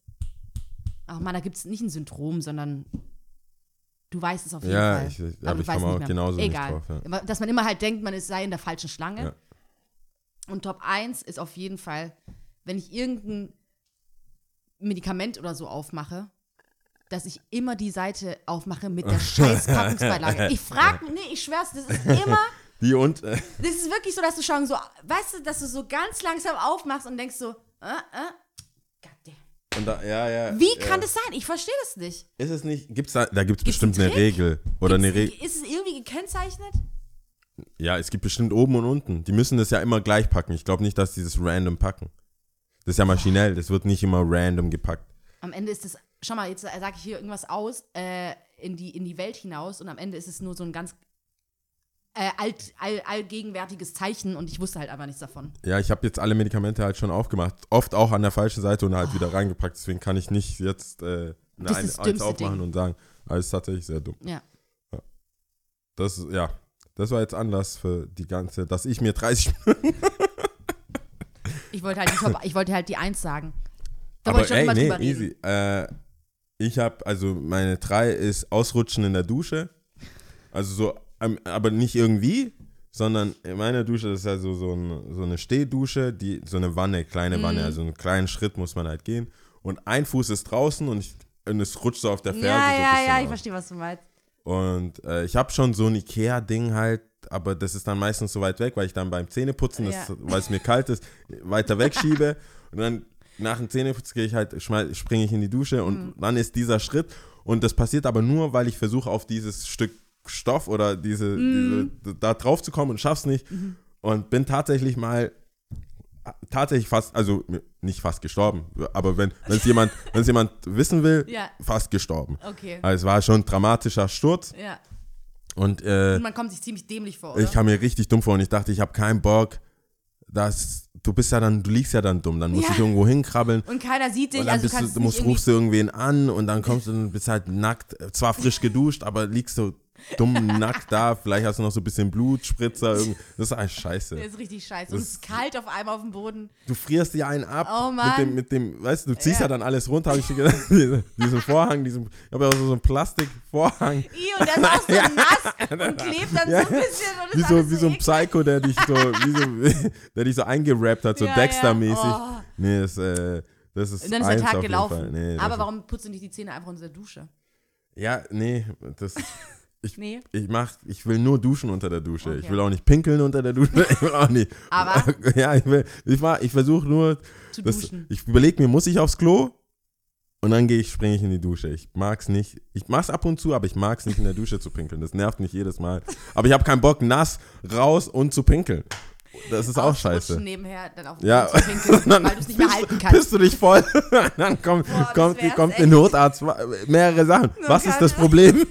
ach man, da gibt es nicht ein Syndrom, sondern du weißt es auf jeden Ja, Fall. ich- ich- Aber aber ich komme auch mehr. genauso nicht Egal. drauf, ja. Dass man immer halt denkt, man ist- sei in der falschen Schlange. Ja. Und Top 1 ist auf jeden Fall, wenn ich irgendein Medikament oder so aufmache, dass ich immer die Seite aufmache mit der scheiß Packungsbeilage. Ich frage, nee, ich schwör's, das ist immer, Die und, das ist wirklich so, dass du schon so, weißt du, dass du so ganz langsam aufmachst und denkst so, äh, äh, goddamn. und da, ja, ja. Wie ja. kann das sein? Ich verstehe das nicht. Ist es nicht, gibt's da, da gibt es Gibt's bestimmt eine? Regel. Oder eine Regel. Ist es irgendwie gekennzeichnet? Ja, es gibt bestimmt oben und unten. Die müssen das ja immer gleich packen. Ich glaube nicht, dass die das random packen. Das ist ja maschinell, das wird nicht immer random gepackt. Am Ende ist es, schau mal, jetzt sage ich hier irgendwas aus, äh, in, die, in die Welt hinaus und am Ende ist es nur so ein ganz äh, alt, all, allgegenwärtiges Zeichen und ich wusste halt einfach nichts davon. Ja, ich habe jetzt alle Medikamente halt schon aufgemacht. Oft auch an der falschen Seite und halt wieder reingepackt. Deswegen kann ich nicht jetzt äh, eine, eine, ist aufmachen Ding. und sagen, alles tatsächlich sehr dumm. Ja. Das, ja, das war jetzt Anlass für die ganze, dass ich mir 30 Ich wollte halt die, Top, ich wollte halt die Eins sagen. Da Aber wollte ich schon ey, immer nee, drüber reden. easy. Äh, ich habe, also meine 3 ist Ausrutschen in der Dusche. Also so, ähm, aber nicht irgendwie, sondern in meiner Dusche, das ist ja so, so, ein, so eine Stehdusche, die, so eine Wanne, kleine. Wanne, also einen kleinen Schritt muss man halt gehen. Und ein Fuß ist draußen und, ich, und es rutscht so auf der Ferse Ja, so ja, ja, ich verstehe, was du meinst. Und äh, ich habe schon so ein Ikea-Ding halt, aber das ist dann meistens so weit weg, weil ich dann beim Zähneputzen, Ja. weil es mir kalt ist, weiter wegschiebe. und dann nach dem Zähneputzen gehe ich halt, springe ich in die Dusche und Mhm. dann ist dieser Schritt. Und das passiert aber nur, weil ich versuche, auf dieses Stück Stoff oder diese, Mhm. diese da drauf zu kommen und schaff's nicht. Und bin tatsächlich mal tatsächlich fast, also nicht fast gestorben, aber wenn es jemand, wenn's jemand wissen will, Ja. fast gestorben. Okay. Also es war schon ein dramatischer Sturz Ja. Und äh, Und man kommt sich ziemlich dämlich vor, oder? ich kam mir richtig dumm vor und ich dachte, ich habe keinen Bock, dass du bist ja dann, du liegst ja dann dumm, dann musst Ja. du irgendwo hinkrabbeln und keiner sieht dich, und dann also du du, du musst, rufst du irgendwen an und dann kommst du und bist halt nackt, zwar frisch geduscht, aber liegst so dumm nackt da, vielleicht hast du noch so ein bisschen Blutspritzer, irgend- das ist eigentlich scheiße. Das ist richtig scheiße. Und Das- es ist kalt auf einmal auf dem Boden. Du frierst dir einen ab Oh mit Mann. dem, mit dem, weißt du, du ziehst ja, Ja. dann alles runter, habe ich dir gedacht, diesen, Vorhang, diesen, ich habe ja auch so einen Plastikvorhang, I, und der ist auch so nass und klebt dann Ja. so ein bisschen. Und wie so, alles wie so ein. Psycho, der dich so, wie so, der dich so eingerappt hat, so Ja, Dexter-mäßig. ja. Oh. Nee, das, äh, das ist Und dann ist der Tag gelaufen. Nee, Aber warum putzt du nicht die Zähne einfach unter der Dusche? Ja, nee, das. Ich, Nee. ich mach, ich will nur duschen unter der Dusche. Ich Okay. will auch nicht pinkeln unter der Dusche. Ich will auch nicht. Aber? ja, ich will, ich, mach- ich versuche nur, Zu das, duschen. ich überlege mir, muss ich aufs Klo? Und dann gehe ich, springe ich in die Dusche. Ich mag's nicht. Ich mach's ab und zu, aber ich mag's nicht in der Dusche zu pinkeln. Das nervt mich jedes Mal. Aber ich habe keinen Bock, nass raus und zu pinkeln. Das ist auch Ausrutschen scheiße. nebenher dann auf Ja, zu pinkeln, dann weil du es nicht mehr halten kannst. Pisst du dich voll. dann kommt, Boah, kommt, kommt der. Notarzt. Mehrere Sachen. Was ist das Problem?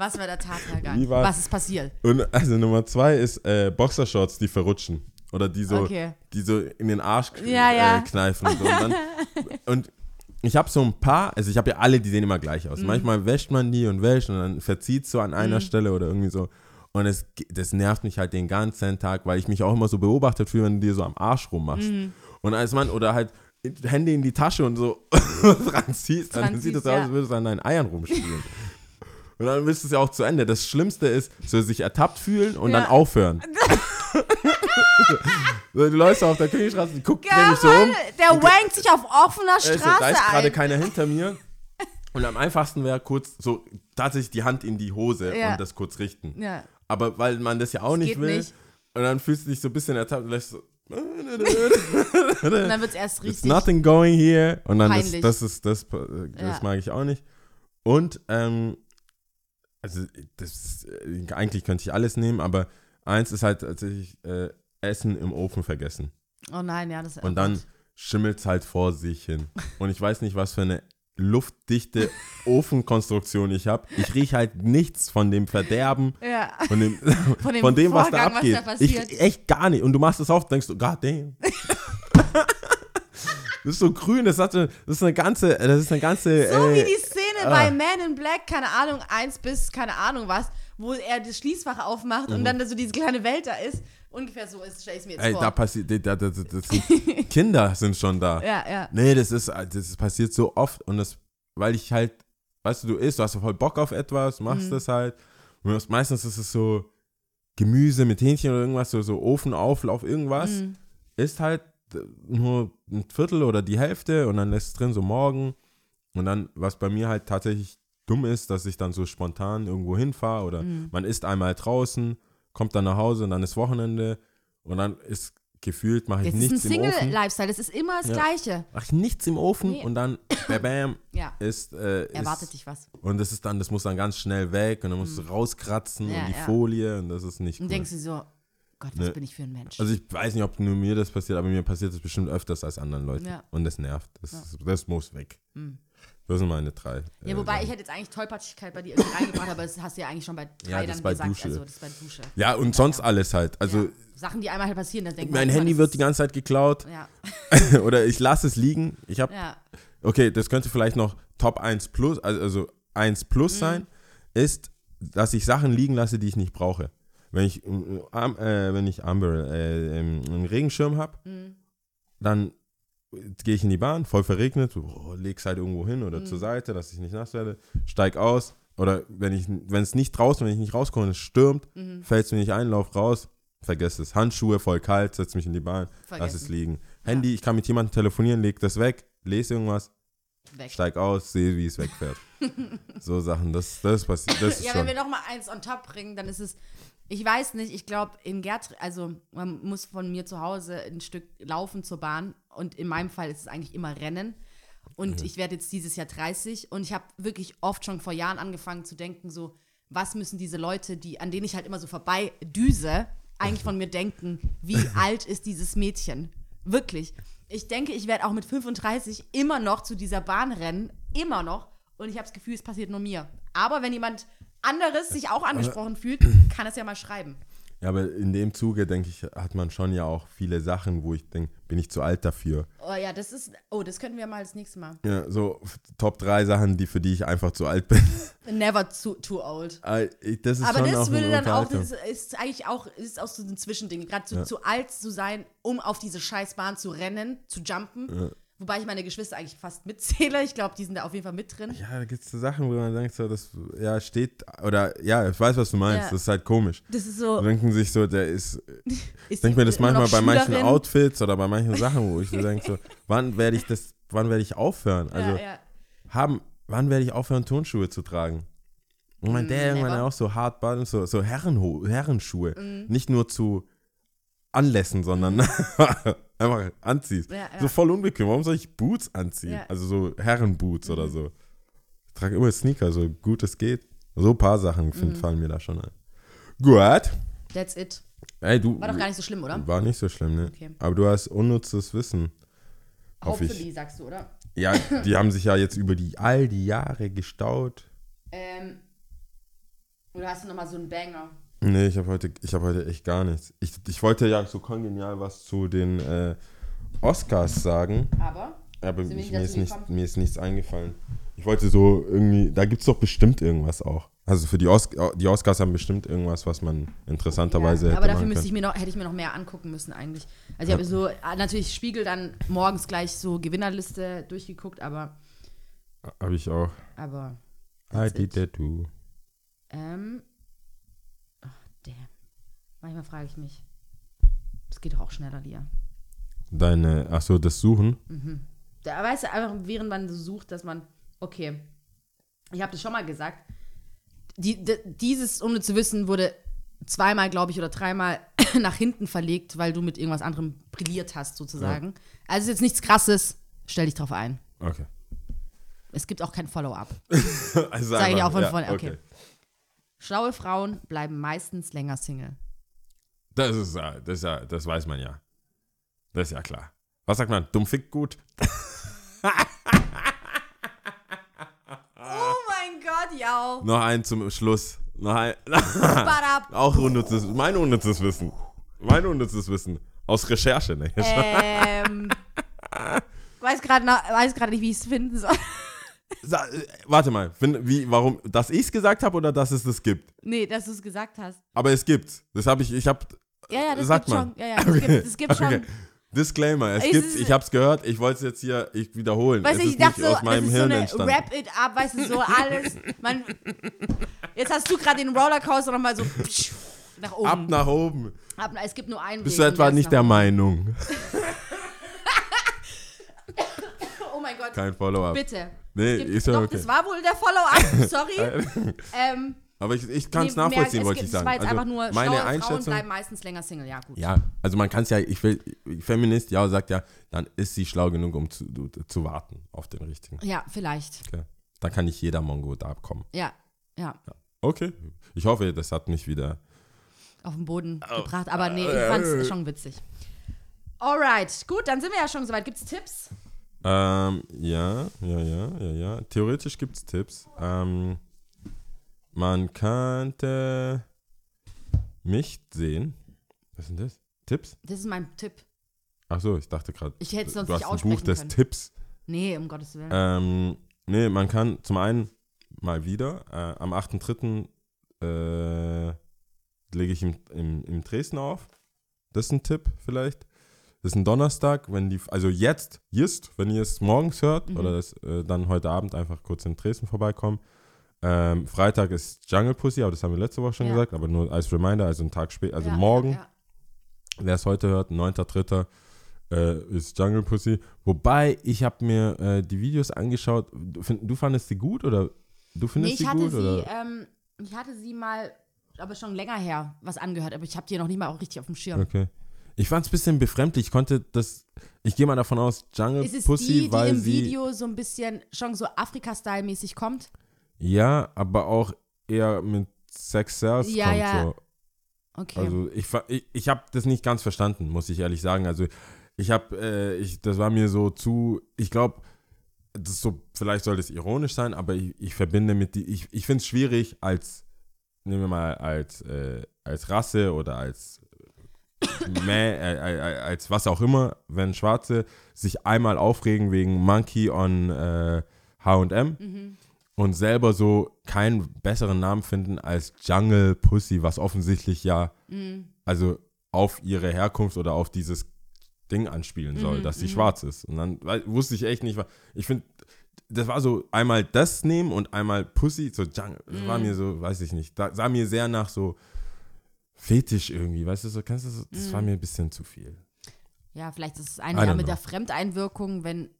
Was war der Tathergang? Was ist passiert? Und also Nummer zwei ist äh, Boxershorts, die verrutschen. Oder die so, Okay. die so in den Arsch Ja, ja. Äh, kneifen. Und, so. und, dann, und ich habe so ein paar, also ich habe ja alle, die sehen immer gleich Mhm. aus. Manchmal wäscht man die und wäscht und dann verzieht so an einer Stelle oder irgendwie so. Und es, das nervt mich halt den ganzen Tag, weil ich mich auch immer so beobachtet fühle, wenn du dir so am Arsch rummachst. Mhm. Und als Mann, oder halt Hände in die Tasche und so dran ziehst, dann sieht es ziehst, aus, ja. als würdest du an deinen Eiern rumspielen. Und dann bist du es ja auch zu Ende. Das Schlimmste ist, so sich ertappt fühlen und Ja. dann aufhören. so, du läufst auf der Königstraße, die guckt Ja, nämlich so um. Der wankt sich auf offener Straße da ist gerade ein. keiner hinter mir. Und am einfachsten wäre kurz so tatsächlich die Hand in die Hose Ja. und das kurz richten. Ja. Aber weil man das ja auch nicht geht will. nicht. Und dann fühlst du dich so ein bisschen ertappt und lässt so. Und dann wird es erst It's richtig. nothing going here. Und dann ist, Peinlich. das ist, das, das Ja. mag ich auch nicht. Und, ähm, also, das äh, eigentlich könnte ich alles nehmen, aber eins ist halt tatsächlich äh, Essen im Ofen vergessen. Oh nein, ja, das ist Und dann schimmelt es halt vor sich hin. Und ich weiß nicht, was für eine luftdichte Ofenkonstruktion ich habe. Ich rieche halt nichts von dem Verderben, Ja. von dem, Von dem von dem was da Vorgang, was abgeht. da passiert. ich echt gar nicht. Und du machst es auf, denkst du, god damn. das ist so grün, das, hat, das ist eine ganze, das ist eine ganze. So äh, wie die Szene ah. bei Man in Black, keine Ahnung, eins bis keine Ahnung was, wo er das Schließfach aufmacht und dann da so diese kleine Welt da ist. Ungefähr so ist, stell ich mir jetzt Mhm. Ey, vor. da passiert, da, da, da, sind, Kinder sind schon da. ja, ja. Nee, das ist, das passiert so oft und das, weil ich halt, weißt du, du isst, du hast voll Bock auf etwas, machst Mhm. das halt. Und meistens ist es so Gemüse mit Hähnchen oder irgendwas, so, so Ofenauflauf, irgendwas. Mhm. Isst halt nur ein Viertel oder die Hälfte und dann lässt es drin so morgen. Und dann, was bei mir halt tatsächlich dumm ist, dass ich dann so spontan irgendwo hinfahre oder Mhm. man isst einmal draußen, kommt dann nach Hause und dann ist Wochenende und dann ist gefühlt, mache ich Das ist ein nichts im Ofen. Single-Lifestyle, das ist immer das Ja. Gleiche. Mach ich nichts im Ofen Nee. und dann bam, bam Ja, ist, äh, erwartet ist dich was. und das ist dann, das muss dann ganz schnell weg und dann musst du rauskratzen Mhm. Ja, und die. Folie und das ist nicht Und cool. denkst du so, Gott, was Ne. bin ich für ein Mensch? Also ich weiß nicht, ob nur mir das passiert, aber mir passiert das bestimmt öfters als anderen Leuten. Und das nervt. Das, ist- das muss weg. Mhm. Das sind meine drei. ja, äh, wobei Sachen. ich hätte jetzt eigentlich Tollpatschigkeit bei dir irgendwie reingebracht, aber das hast du ja eigentlich schon bei drei Ja, dann bei gesagt. Dusche. Also das bei Dusche. Ja, und sonst alles halt. Also ja. Sachen, die einmal halt passieren, dann denkt mein man, Handy wird die ganze Zeit geklaut Ja, oder ich lasse es liegen. Ich habe, ja. okay, das könnte vielleicht noch Top 1 Plus, also, also 1 Plus Mhm. sein, ist, dass ich Sachen liegen lasse, die ich nicht brauche. Wenn ich, äh, äh, wenn ich Amber, äh, einen Regenschirm habe, Mhm. dann gehe ich in die Bahn, voll verregnet, oh, leg's halt irgendwo hin Mhm. oder zur Seite, dass ich nicht nass werde, steig aus oder wenn ich wenn es nicht draußen, wenn ich nicht rauskomme, und es stürmt, Mhm. fällt es mir nicht ein, lauf raus, vergess es. Handschuhe voll kalt, setz mich in die Bahn, lass es Vergessen. liegen. Handy, ich kann mit jemandem telefonieren, leg das weg, lese irgendwas, Weg. steig aus, sehe, wie es wegfährt. so Sachen, das, das passiert, das Ja, schon. wenn wir noch mal eins on top bringen, dann ist es, ich weiß nicht, ich glaube, in Gerd, also man muss von mir zu Hause ein Stück laufen zur Bahn und in meinem Fall ist es eigentlich immer Rennen. Und ich werde jetzt dieses Jahr 30 und ich habe wirklich oft schon vor Jahren angefangen zu denken, so, was müssen diese Leute, die, an denen ich halt immer so vorbei düse, eigentlich von mir denken, wie alt ist dieses Mädchen? Wirklich. Ich denke, ich werde auch mit 35 immer noch zu dieser Bahn rennen, immer noch. Und ich habe das Gefühl, es passiert nur mir. Aber wenn jemand anderes sich auch angesprochen fühlt, kann es ja mal schreiben. Ja, aber in dem Zuge, denke ich, hat man schon ja auch viele Sachen, wo ich denke, bin ich zu alt dafür. Oh ja, das ist, oh, das könnten wir mal das nächste Mal. Ja, so Top 3 Sachen, die für die ich einfach zu alt bin. Never too, too old. Ich- Das Aber das würde dann auch, das ist eigentlich auch, ist auch so ein Zwischending. Gerade zu, Ja. zu alt zu sein, um auf diese Scheißbahn zu rennen, zu jumpen. Wobei ich meine Geschwister eigentlich fast mitzähle. Ich glaube, die sind da auf jeden Fall mit drin. Ja, da gibt es so Sachen, wo man denkt, so, das ja, steht, oder ja, ich weiß, was du meinst, Ja. das ist halt komisch. Das ist Die so. denken sich so, der ist, Ist ich denke mir das manchmal bei manchen. Outfits oder bei manchen Sachen, wo ich so denke, so, wann werde ich das, wann werde ich aufhören? Also, ja, ja. haben, wann werde ich aufhören, Turnschuhe zu tragen? Und mein Mm, Dad irgendwann auch so hart Button, so, so Herrenho Herrenschuhe. Mm. Nicht nur zu Anlässen, sondern einfach anziehst. Ja, ja. So voll unbequem. Warum soll ich Boots anziehen? Ja. Also so Herrenboots oder Mhm. so. Ich trage immer Sneaker, so gut es geht. So ein paar Sachen find, Mhm. fallen mir da schon ein. Gut. That's it. Ey, du. War doch gar nicht so schlimm, oder? War nicht so schlimm, ne? Okay. Aber du hast unnützes Wissen. Hoffe ich. Hopefully, sagst du, oder? Ja, die haben sich ja jetzt über die all die Jahre gestaut. Ähm, oder hast du nochmal so einen Banger? Nee, ich habe heute, ich hab heute echt gar nichts. Ich, ich wollte ja so kongenial was zu den äh, Oscars sagen, Aber aber ich, mir, ist nicht, mir ist nichts eingefallen. Ich wollte so irgendwie, da gibt es doch bestimmt irgendwas auch. Also für die, Os die Oscars haben bestimmt irgendwas, was man interessanterweise ja, hätte aber dafür müsste ich mir noch, hätte ich mir noch mehr angucken müssen eigentlich. Also ich habe so ah, natürlich Spiegel dann morgens gleich so Gewinnerliste durchgeguckt, aber Habe ich auch. aber I did it. that too. ähm. Manchmal frage ich mich. Es geht doch auch schneller, Lia. Deine, ach so, das Suchen. Da weißt du einfach, während man so sucht, dass man, okay, ich habe das schon mal gesagt, die, d- dieses, ohne zu wissen, wurde zweimal, glaube ich, oder dreimal nach hinten verlegt, weil du mit irgendwas anderem brilliert hast, sozusagen. Also ist jetzt nichts Krasses, stell dich drauf ein. Okay. Es gibt auch kein Follow-up. Also Sag ich auch von ja, vorne, okay. Schlaue Frauen bleiben meistens länger Single. Das ist ja, das ist ja, das weiß man ja. Das ist ja klar. Was sagt man? Dumm fick gut? Oh mein Gott, ja. Noch ein zum Schluss. Noch ein, auch unnützes, mein unnützes Wissen. Mein unnützes Wissen. Aus Recherche, ne? Ähm, weiß gerade weiß nicht, wie ich es finden soll. Sa äh, warte mal, wie, warum, dass ich es gesagt habe oder dass es das gibt? Nee, dass du es gesagt hast. Aber es gibt's. Das habe ich, ich habe, Ja, ja, das Sagt gibt man. schon. Ja, ja, das gibt, das gibt Okay. schon. Disclaimer, es Es gibt's, ist- ich habe es gehört, ich wollte es jetzt hier ich wiederholen. Weißt es du, ich dachte so, aus meinem das ist so Hirn eine entstanden. Wrap it up, weißt du, so alles. Man, jetzt hast du gerade den Rollercoaster nochmal so psch, nach oben. Ab nach oben. Ab, es gibt nur einen Bist Weg du etwa nicht der. Meinung? Oh mein Gott, Kein Follow-up. bitte. Nee, Es gibt, ist ja doch, okay. das war wohl der Follow-up, sorry. ähm, Aber ich, ich kann es nee, nachvollziehen, wollte es ich gibt- sagen. Das war jetzt Also einfach nur, meine schlaue Frauen Einschätzung. bleiben meistens länger Single, ja gut. Ja, also man kann es ja, ich will, Feminist, ja, sagt ja, dann ist sie schlau genug, um zu, zu warten auf den richtigen. Ja, vielleicht. Okay. Dann kann nicht jeder Mongo da abkommen. Ja, ja. Okay. Ich hoffe, das hat mich wieder. auf den Boden Oh. gebracht. Aber nee, Äh, ich fand's schon witzig. Alright, gut, dann sind wir ja schon soweit. Gibt's Tipps? Ähm, ja, ja, ja, ja, ja. Theoretisch gibt es Tipps. Ähm, man könnte mich sehen. Was sind das? Tipps? Das ist mein Tipp. Ach so, ich dachte gerade. Ich hätte es sonst du nicht hast ein Buch des können. Tipps. Nee, um Gottes Willen. Ähm, nee, man kann zum einen mal wieder, äh, am 8.3. Äh, lege ich im, im, im Dresden auf. Das ist ein Tipp vielleicht. Das ist ein Donnerstag, wenn die, also jetzt, just, wenn ihr es morgens hört Mhm. oder das, äh, dann heute Abend einfach kurz in Dresden vorbeikommen. Ähm, Freitag ist Jungle Pussy, aber das haben wir letzte Woche schon Ja. gesagt, aber nur als Reminder, also einen Tag später, also Ja, morgen, Ja, wer es heute hört, 9.3. Äh, ist Jungle Pussy. Wobei, ich habe mir äh, die Videos angeschaut. Du, find, du fandest sie gut oder du Nee, findest ich sie hatte gut? sie, oder? ähm, ich hatte sie mal, aber schon länger her, was angehört, aber ich habe die noch nicht mal auch richtig auf dem Schirm. Okay. Ich fand es ein bisschen befremdlich. Ich konnte das, ich gehe mal davon aus, Jungle Ist es Pussy, die, die weil im sie, Video so ein bisschen schon so Afrika-Style-mäßig kommt? Ja, aber auch eher mit Sex Sales Ja, kommt ja. so. Okay. Also ich, ich, ich habe das nicht ganz verstanden, muss ich ehrlich sagen. Also ich habe, äh, ich, das war mir so zu, ich glaube, das so, vielleicht soll das ironisch sein, aber ich, ich verbinde mit die, ich, ich finde es schwierig als, nehmen wir mal als, äh, als Rasse oder als Mä, äh, äh, als was auch immer, wenn Schwarze sich einmal aufregen wegen Monkey on H&M mhm. Und selber so keinen besseren Namen finden als Jungle Pussy, was offensichtlich ja Mhm. also auf ihre Herkunft oder auf dieses Ding anspielen soll, Mhm, dass sie mhm. schwarz ist. Und dann wei- wusste ich echt nicht, wa- ich finde, das war so einmal das nehmen und einmal Pussy, so Jungle, das war Mhm. mir so, weiß ich nicht, da sah mir sehr nach so Fetisch irgendwie, weißt du, so, kannst du das Mhm. war mir ein bisschen zu viel. Ja, vielleicht ist es I eine don't ja mit der Fremdeinwirkung, wenn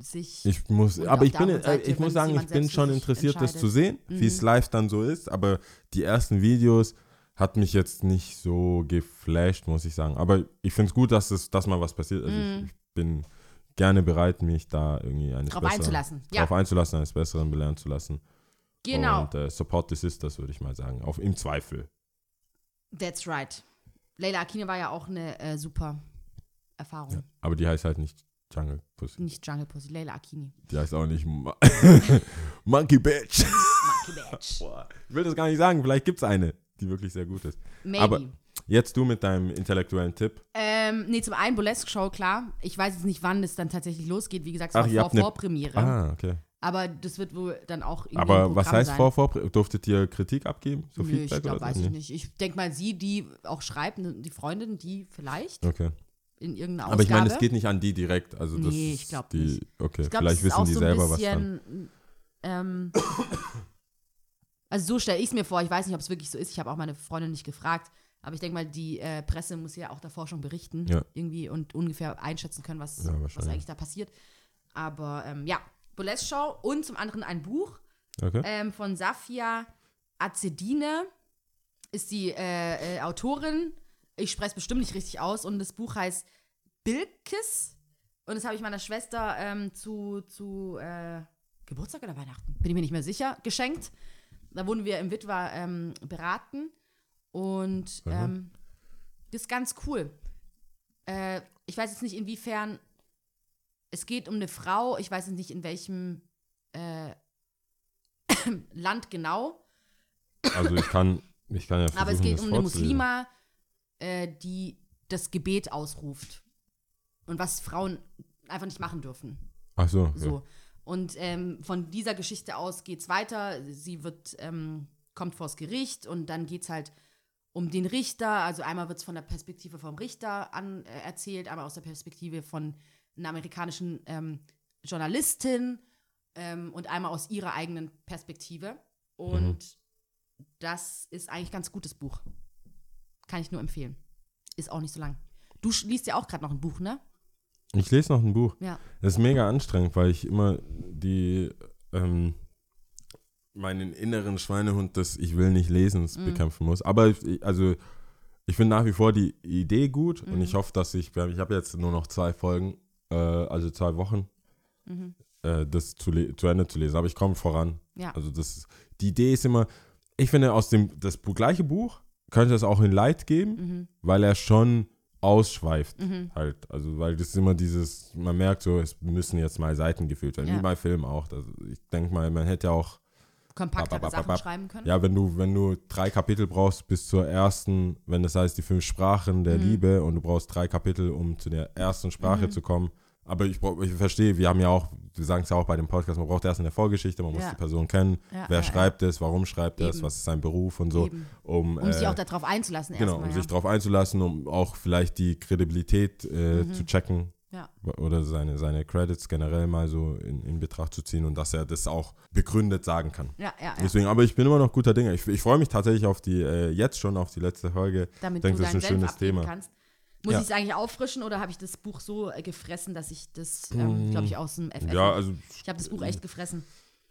sich. Ich muss, aber auf ich bin, äh, Seite, ich muss sagen, ich bin schon interessiert, das zu sehen, wie es Mhm. live dann so ist. Aber die ersten Videos hat mich jetzt nicht so geflasht, muss ich sagen. Aber ich finde es gut, dass es, dass mal was passiert. Also ich, ich bin gerne bereit, mich da irgendwie eines Mhm. Drauf Besseren, einzulassen. Ja. drauf einzulassen, eines Besseren belehren zu lassen. Genau. Und äh, support the sisters, würde ich mal sagen. Auf, Im Zweifel. That's right. Leila Akine war ja auch eine äh, super Erfahrung. Aber die heißt halt nicht Jungle Pussy. Nicht Jungle Pussy, Leila Akini. Die heißt auch nicht Mo Monkey Bitch. Monkey Badge. Boah, ich will das gar nicht sagen. Vielleicht gibt es eine, die wirklich sehr gut ist. Maybe. Aber- Jetzt du mit deinem intellektuellen Tipp. ähm, nee, zum einen Burlesque Show, klar. Ich weiß jetzt nicht, wann es dann tatsächlich losgeht. Wie gesagt, es Ach, war vor Vorpremiere. Ah, okay. Aber das wird wohl dann auch irgendwie Aber was heißt sein. vor, vor, durftet ihr Kritik abgeben? So Nö, Feedback ich glaube, weiß ich nicht. Ich denke mal, sie, die auch schreibt, die Freundin, die vielleicht Okay. In irgendeiner Aber ich meine, es Ausgabe. geht nicht an die direkt. Also das Nee, ich glaub die, nicht. Okay, Ich glaube, vielleicht wissen die so selber was dann. bisschen, ähm, also so stelle ich es mir vor. Ich weiß nicht, ob es wirklich so ist. Ich habe auch meine Freundin nicht gefragt. Aber ich denke mal, die äh, Presse muss ja auch davor schon berichten. Ja. Irgendwie und ungefähr einschätzen können, was, Ja, was eigentlich da passiert. Aber ähm, ja, Burlesque Show und zum anderen ein Buch Okay. ähm, von Safia Azedine. Ist die äh, äh, Autorin. Ich spreche es bestimmt nicht richtig aus. Und das Buch heißt Bilkis. Und das habe ich meiner Schwester ähm, zu, zu äh, Geburtstag oder Weihnachten, bin ich mir nicht mehr sicher, geschenkt. Da wurden wir im Witwer ähm, beraten. Und ähm, das ist ganz cool. Äh, ich weiß jetzt nicht, inwiefern es geht um eine Frau. Ich weiß jetzt nicht, in welchem äh, Land genau. Also ich kann, ich kann ja versuchen, Aber es geht um eine. Muslima, äh, die das Gebet ausruft. Und was Frauen einfach nicht machen dürfen. Ach so. Ja. So. Und ähm, von dieser Geschichte aus geht es weiter. Sie wird, ähm, kommt vors Gericht und dann geht es halt um den Richter. Also einmal wird es von der Perspektive vom Richter an äh, erzählt, einmal aus der Perspektive von einer amerikanischen ähm, Journalistin ähm, und einmal aus ihrer eigenen Perspektive. Und das ist eigentlich ein ganz gutes Buch. Kann ich nur empfehlen. Ist auch nicht so lang. Du liest ja auch gerade noch ein Buch, ne? Ich lese noch ein Buch. Ja. Das ist mega anstrengend, weil ich immer die, ähm, meinen inneren Schweinehund des Ich will nicht lesen Mhm. bekämpfen muss. Aber ich, also ich finde nach wie vor die Idee gut und Mhm. ich hoffe, dass ich, ich habe jetzt nur noch zwei Folgen, äh, also zwei Wochen, Mhm. äh, das zu, zu Ende zu lesen. Aber ich komme voran. Ja. Also das, die Idee ist immer, ich finde aus dem das gleiche Buch könnte es auch in Light geben, Mhm. weil er schon ausschweift halt. Also weil das ist immer dieses, man merkt so, es müssen jetzt mal Seiten gefüllt werden, Ja. wie bei Filmen auch. Also ich denke mal, man hätte ja auch, bap, Sachen schreiben können. ja, wenn du, wenn du drei Kapitel brauchst bis zur ersten, wenn das heißt die fünf Sprachen Mhm. der Liebe und du brauchst drei Kapitel, um zu der ersten Sprache Mhm. zu kommen. Aber ich, ich verstehe, wir haben ja auch, wir sagen es ja auch bei dem Podcast, man braucht erst eine Vorgeschichte, man muss Ja. die Person kennen, Ja, wer ja, schreibt es, warum schreibt es, was ist sein Beruf und so, Eben. um, Um sich äh, auch darauf einzulassen Genau, erstmal. um sich darauf einzulassen, um auch vielleicht die Kredibilität äh, Mhm. zu checken oder seine, seine Credits generell mal so in, in Betracht zu ziehen und dass er das auch begründet sagen kann. ja, ja, ja. Deswegen, aber ich bin immer noch guter Dinge. Ich, ich freue mich tatsächlich auf die, äh, jetzt schon auf die letzte Folge. Damit denke, du das ist ein schönes Thema. kannst. Muss Ja. ich es eigentlich auffrischen oder habe ich das Buch so äh, gefressen, dass ich das, ähm, glaube ich, aus dem FF. Ja, also, ich habe das Buch echt gefressen.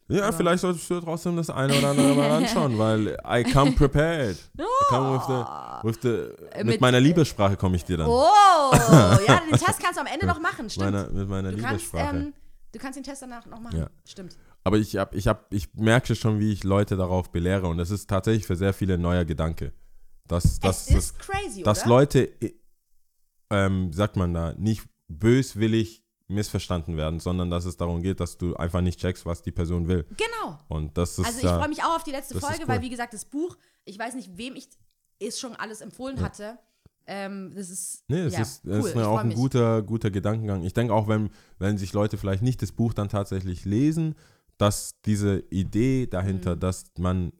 ja, aber- vielleicht solltest du trotzdem das eine oder andere mal anschauen, weil I come prepared. I come with the, with the, mit, Äh, mit- meiner Liebessprache komme ich dir dann. Oh, ja, den Test kannst du am Ende noch machen, stimmt. Meiner, mit meiner du, kannst, Liebessprache. ähm, du kannst den Test danach noch machen. Ja. Stimmt. Aber ich, hab, ich, hab, ich merke schon, wie ich Leute darauf belehre. Und das ist tatsächlich für sehr viele ein neuer Gedanke. Dass, dass, es ist crazy, dass oder? Leute, äh, ähm, sagt man da, nicht böswillig missverstanden werden, sondern dass es darum geht, dass du einfach nicht checkst, was die Person will. Genau. Und das ist Also ich ja, freue mich auch auf die letzte Folge, cool. weil wie gesagt, das Buch, ich weiß nicht, wem ich es schon alles empfohlen hatte. Ähm, das ist, Nee, es ja, ist, cool. ist auch ein mich. guter, guter Gedankengang. Ich denke auch, wenn, wenn sich Leute vielleicht nicht das Buch dann tatsächlich lesen, dass diese Idee dahinter, Mhm. dass man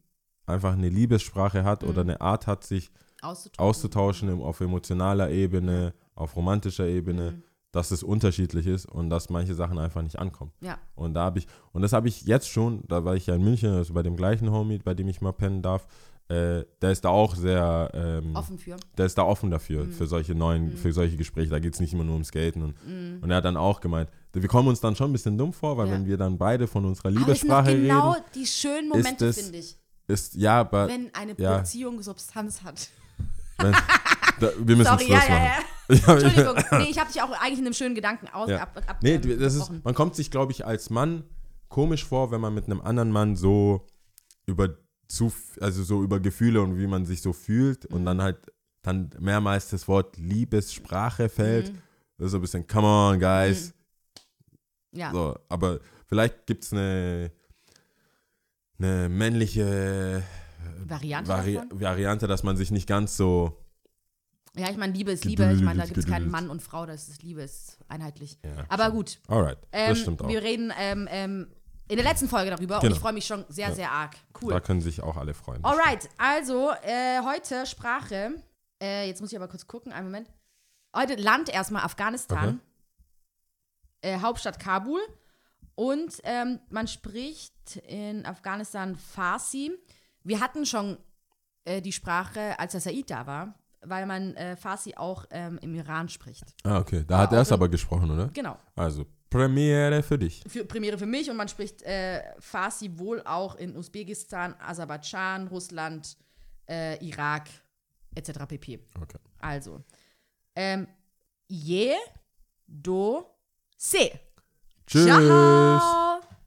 einfach eine Liebessprache hat oder eine Art hat, sich auszutauschen. auszutauschen auf emotionaler Ebene, auf romantischer Ebene, Mhm. dass es unterschiedlich ist und dass manche Sachen einfach nicht ankommen. Ja. Und da habe ich, und das habe ich jetzt schon, da war ich ja in München, also bei dem gleichen Homie, bei dem ich mal pennen darf, äh, der ist da auch sehr ähm, Offen für. der ist da offen dafür, Mhm. für solche neuen, für solche Gespräche. Da geht es nicht immer nur um Skaten. Und, und er hat dann auch gemeint, wir kommen uns dann schon ein bisschen dumm vor, weil Ja. wenn wir dann beide von unserer Liebessprache genau reden, die schönen Momente, finde ich. ist, ja, aber Wenn eine ja. Beziehung Substanz hat. Wenn, da, wir müssen Sorry, Schluss ja, ja, machen. ja. Ja, Entschuldigung. Nee, ich habe dich auch eigentlich in einem schönen Gedanken aus, Ja. ab, ab, Nee, ähm, das ist, man kommt sich, glaube ich, als Mann komisch vor, wenn man mit einem anderen Mann so über zu, also so über Gefühle und wie man sich so fühlt Mhm. und dann halt dann mehrmals das Wort Liebessprache fällt. Mhm. Das ist so ein bisschen, come on, guys. Ja. So, aber vielleicht gibt es eine, eine männliche Variante Vari? Variante, dass man sich nicht ganz so. Ja, ich meine, Liebe ist Liebe. Ich meine, da gibt es keinen Mann und Frau, das ist Liebe, ist einheitlich. Ja, Aber gut, Alright, ähm, das stimmt auch. wir reden ähm, ähm, in der letzten Folge darüber und Genau. ich freue mich schon sehr, sehr arg. Cool. Da können sich auch alle freuen. Alright, also äh, heute Sprache. Äh, jetzt muss ich aber kurz gucken, einen Moment. Heute Land erstmal Afghanistan. Äh, Hauptstadt Kabul. Und ähm, man spricht in Afghanistan Farsi. Wir hatten schon äh, die Sprache, als der Said da war, weil man äh, Farsi auch ähm, im Iran spricht. Ah, okay. Da hat Ah, er es aber gesprochen, oder? Genau. Also, Premiere für dich. Für Premiere für mich und man spricht äh, Farsi wohl auch in Usbekistan, Aserbaidschan, Russland, äh, Irak etc. pp. Okay. Also, ähm, je, do, se. Tschüss. Ciao.